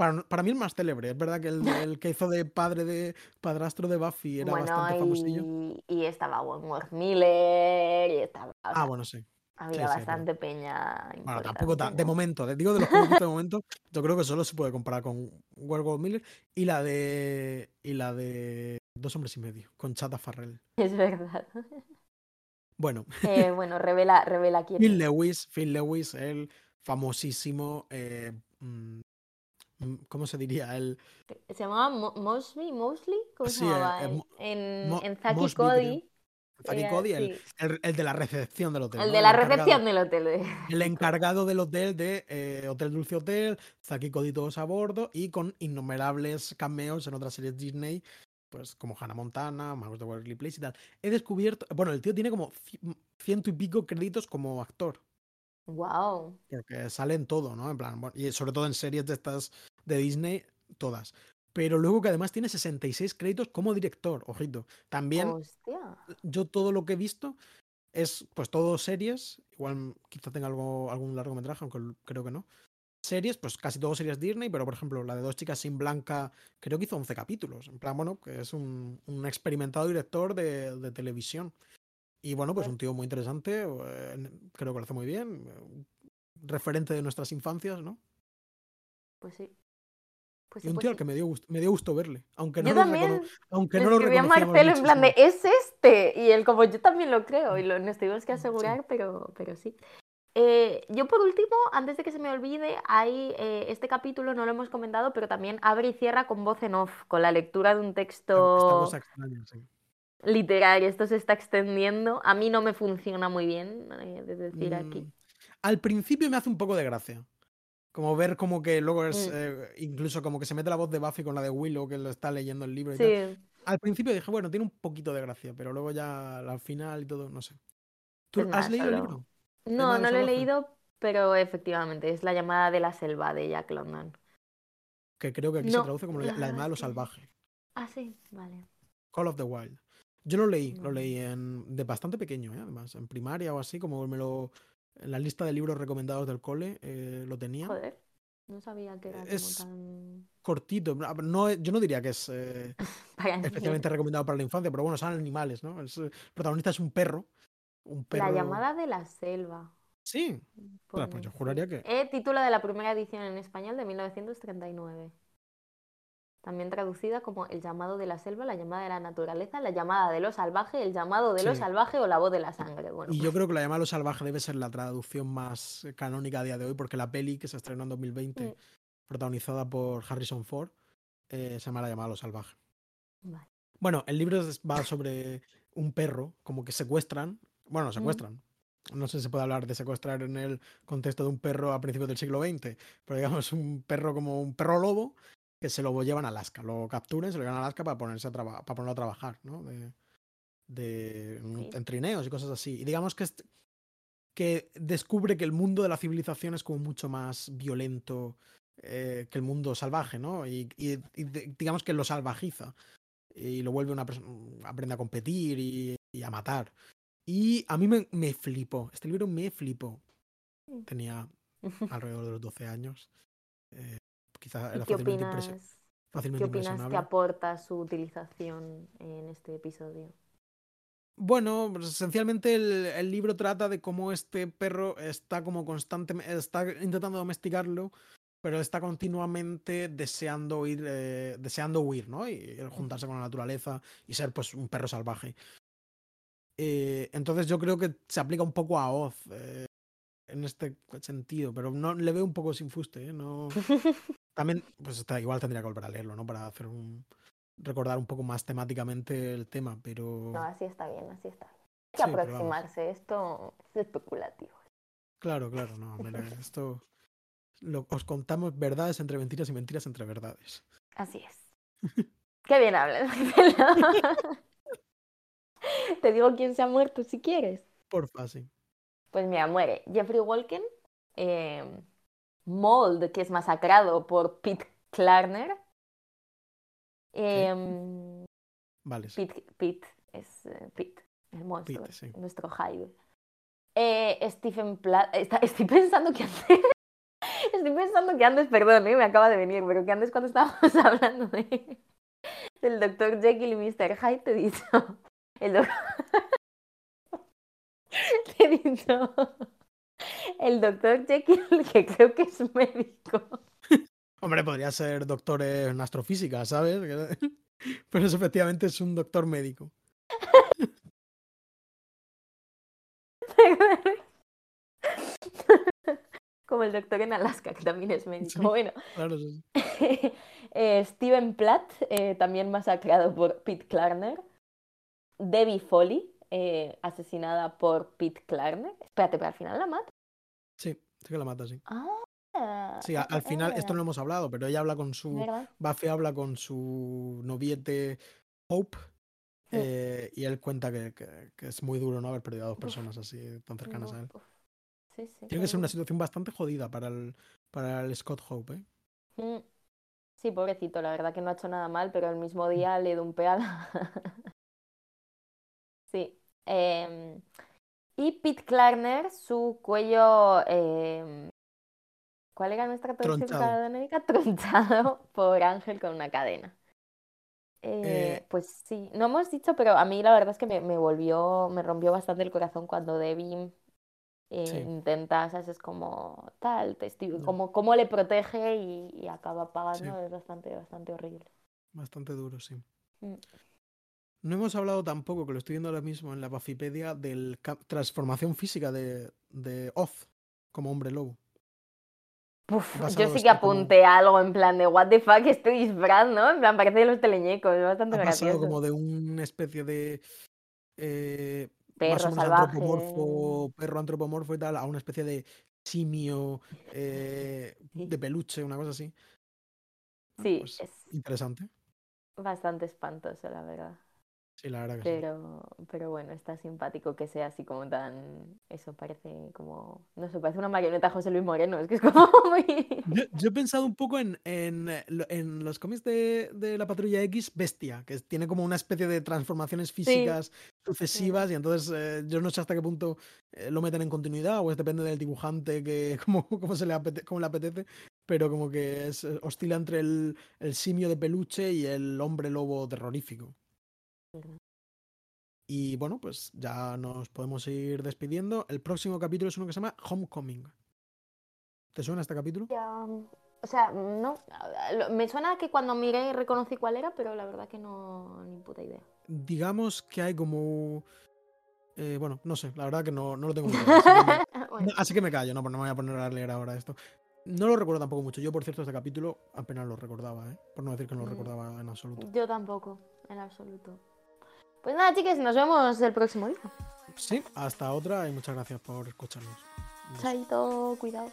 para, para, mí el más célebre. Es verdad que el, el, que hizo de padre de padrastro de Buffy era bueno, bastante y, famosillo. Y estaba Wentworth Miller, y estaba. Ah, bueno, sí. Había Sí, sí, bastante peña. Bueno, tampoco tan, de momento, digo de los visto de momento, yo creo que solo se puede comparar con Werewolf Miller y la de y la de Dos hombres y medio, con Chata Farrell. Es verdad. Bueno, Eh, bueno, revela, revela quién Phil es. Lewis, Phil Lewis, el famosísimo, eh, mm, ¿cómo se diría? El Se llamaba Mo- Mosley, Mosley, ¿cómo se Sí, eh, llamaba? eh, En, Mo- en, Mo- en Zack y Mosby. Cody. Zacky era- Cody, el, sí, el- de la recepción del hotel. el ¿no? de la recepción del hotel. El encargado del hotel de eh, Hotel Dulce Hotel, Zacky Cody todos a bordo y con innumerables cameos en otras series Disney, pues como Hannah Montana, Magos de Waverly Place y tal. He descubierto, bueno, el tío tiene como ci- ciento y pico créditos como actor, Wow. porque sale en todo, ¿no? En plan, bueno, y sobre todo en series de estas de Disney, todas. Pero luego que además tiene 66 créditos como director, ojito. También Hostia. yo todo lo que he visto es pues todo series, igual quizá tenga algo, algún largometraje, aunque creo que no. Series, pues casi todo series Disney, pero por ejemplo la de Dos chicas sin blanca, creo que hizo 11 capítulos. En plan, bueno, que es un, un experimentado director de, de televisión. Y bueno, pues Bueno. un tío muy interesante, eh, creo que lo hace muy bien, eh, referente de nuestras infancias, ¿no? Pues sí. Pues un pues tío al que me dio gusto, me dio gusto verle, aunque Yo no lo, recono- también. aunque no lo escribí a Marcelo en plan de, es este. Y él como, yo también lo creo. Y lo, nos tuvimos que Sí. asegurar, pero, pero sí. Eh, yo por último, antes de que se me olvide, hay eh, este capítulo, no lo hemos comentado, pero también abre y cierra con voz en off, con la lectura de un Esta texto cosa extraña, sí. literario. Esto se está extendiendo. A mí no me funciona muy bien, eh, de decir aquí. Mm, Al principio me hace un poco de gracia. Como ver como que luego es Mm. eh, incluso como que se mete la voz de Buffy con la de Willow que lo está leyendo el libro y tal. Sí, Al principio dije, bueno, tiene un poquito de gracia, pero luego ya al final y todo, no sé. ¿Tú has leído el libro? no, no lo he salvaje. leído, pero efectivamente es La llamada de la selva de Jack London. Que creo que aquí No, se traduce como la, la la llamada de que- salvajes. Ah, sí, vale. Call of the Wild. Yo lo leí, lo No. leí en, de bastante pequeño, ¿eh? además, en primaria o así, como me lo. En la lista de libros recomendados del cole eh, lo tenía. Joder, no sabía que era Es- como tan... Cortito. no- yo no diría que es eh, especialmente recomendado para la infancia, pero bueno, son animales, ¿no? Es, eh, el protagonista es un perro. Un perro. La llamada de la selva. Sí. Pues pone, yo juraría que. Eh, título de la primera edición en español de 1939. También traducida como El llamado de la selva, la llamada de la naturaleza, la llamada de lo salvaje, el llamado de lo Sí. salvaje o la voz de la sangre. Bueno, Y yo creo que la llamada a lo salvaje debe ser la traducción más canónica a día de hoy, porque la peli que se estrenó en 2020, Mm. protagonizada por Harrison Ford, eh, se llama La llamada a lo salvaje. vale. Bueno, el libro va sobre un perro, como que secuestran. Bueno, secuestran. No sé si se puede hablar de secuestrar en el contexto de un perro a principios del siglo XX, pero digamos un perro como un perro lobo que se lo llevan a Alaska. Lo capturan, se lo llevan a Alaska para, ponerse a para ponerlo a trabajar, ¿no? De, de- en- trineos y cosas así. Y digamos que, que descubre que el mundo de la civilización es como mucho más violento eh, que el mundo salvaje, ¿no? Y, y- y de- digamos que lo salvajiza y lo vuelve una persona, aprende a competir y, y a matar. Y a mí me, me flipó, este libro me flipó. Mm. Tenía alrededor de los 12 años. Eh, quizá ¿Y era qué fácilmente, opinas, qué opinas que aporta su utilización en este episodio? Bueno, pues esencialmente el, el libro trata de cómo este perro está como constantemente, está intentando domesticarlo, pero está continuamente deseando ir, eh, deseando huir, ¿no? Y juntarse con la naturaleza y ser pues un perro salvaje. Eh, entonces yo creo que se aplica un poco a Oz eh, en este sentido, pero no le veo un poco sin fuste, ¿eh? No, también, pues está, igual tendría que volver a leerlo, ¿no? Para hacer un recordar un poco más temáticamente el tema, pero No, así está bien, así está bien. Hay que Sí, aproximarse, esto es especulativo. Claro, claro, no, hombre, esto lo, os contamos verdades entre mentiras y mentiras entre verdades. Así es. Qué bien hablas. Te digo quién se ha muerto si quieres. Porfa, sí. Pues mira, muere Jeffrey Walken, eh, Mold, que es masacrado por Pete Klarner. em, Vale, sí. Pete, Pete es eh, Pete, el monstruo, Pete, sí. nuestro Hyde. Eh, Stephen Platt, está- estoy pensando qué hacer. Estoy pensando que antes, perdón, ¿eh? me acaba de venir, pero que antes cuando estábamos hablando de, del doctor Jekyll y Mr. Hyde, te he dicho. El doctor. El doctor Jekyll, que creo que es médico. Hombre, podría ser doctor en astrofísica, ¿sabes? Pero eso efectivamente es un doctor médico. Como el doctor en Alaska, que también es médico. bueno. Claro, sí. eh, Steven Platt, eh, también masacrado por Pete Klarner. Debbie Foley, eh, asesinada por Pete Klarner. Espérate, pero al final la mata. Sí, sí que la mata, sí. Ah. Sí, al final, esto no lo hemos hablado, pero ella habla con su. ¿Verdad? Buffy habla con su noviete Hope. Sí. eh, y él cuenta que, que- que es muy duro no haber perdido a dos Uf. personas así tan cercanas a él. Sí, sí. Tiene que ser una situación bastante jodida para el, para el Scott Hope, ¿eh? Mm. Sí, pobrecito, la verdad que no ha hecho nada mal, pero el mismo día le dumpea la... Sí. Em, y Pete Klarner, su cuello... em, ¿Cuál era nuestra traducción Tronchado. por Ángel con una cadena. Eh, Eh, pues sí, no hemos dicho, pero a mí la verdad es que me, me volvió, me rompió bastante el corazón cuando Debbie eh, Sí. intenta, ¿sabes? Es como tal, testigo, Ya. como cómo le protege y, y acaba pagando, Sí. es bastante, bastante horrible. Bastante duro, sí. Mm. No hemos hablado tampoco, que lo estoy viendo ahora mismo en la Buffypedia, de la transformación física de, de Oz como hombre lobo. Pasado yo sí que esto como- apunté algo en plan de what the fuck este disfraz, ¿no? En plan, parece de los teleñecos, es bastante Ha pasado gracioso. como de una especie de eh, más Perro o menos salvaje. antropomorfo, perro antropomorfo y tal, a una especie de simio eh, de peluche, una cosa así. Bueno, Sí, pues, es interesante. bastante espantoso, la verdad. Sí, la verdad que sí. Pero, pero bueno, está simpático que sea así como tan. Eso parece como. No sé, parece una marioneta José Luis Moreno. Es que es como muy. Yo, yo he pensado un poco en, en, eh, en los cómics de, de la Patrulla X, Bestia, que tiene como una especie de transformaciones físicas sucesivas y entonces eh, yo no sé hasta qué punto eh, lo meten en continuidad o es depende del dibujante que cómo, cómo se le apete- cómo le apetece, pero como que es, oscila entre el, el simio de peluche y el hombre lobo terrorífico. Y bueno, pues ya nos podemos ir despidiendo. El próximo capítulo es uno que se llama Homecoming. ¿Te suena este capítulo? Ya, O sea, no. Me suena que cuando miré reconocí cuál era, pero la verdad que no. Ni puta idea. digamos que hay como. eh, bueno, no sé, la verdad que no, no lo tengo muy claro, así, que me, Bueno, no, así que me callo, no, pues no me voy a poner a leer ahora esto. No lo recuerdo tampoco mucho. Yo, por cierto, este capítulo apenas lo recordaba, ¿eh? Por no decir que no lo Mm. recordaba en absoluto. yo tampoco, en absoluto. Pues nada, chicas, nos vemos el próximo día. Sí, hasta otra y muchas gracias por escucharnos. Chaito, cuidado.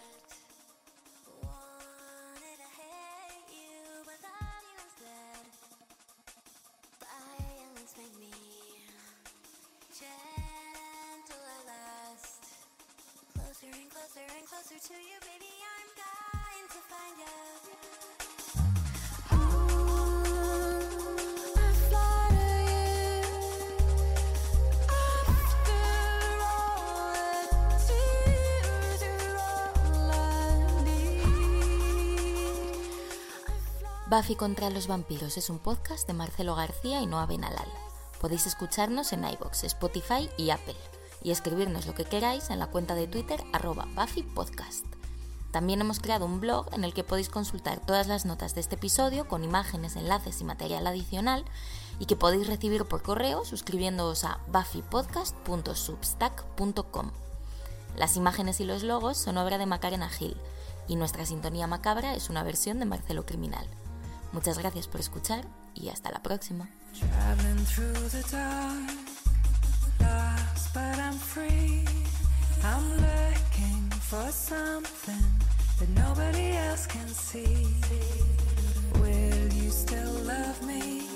Buffy contra los vampiros es un podcast de Marcelo García y Noa Benalal. Podéis escucharnos en iBox, Spotify y Apple y escribirnos lo que queráis en la cuenta de Twitter arroba Buffy Podcast. También hemos creado un blog en el que podéis consultar todas las notas de este episodio con imágenes, enlaces y material adicional y que podéis recibir por correo suscribiéndoos a buffypodcast.substack.com. Las imágenes y los logos son obra de Macarena Gil y nuestra sintonía macabra es una versión de Marcelo Criminal. Muchas gracias por escuchar y hasta la próxima. Will you still love me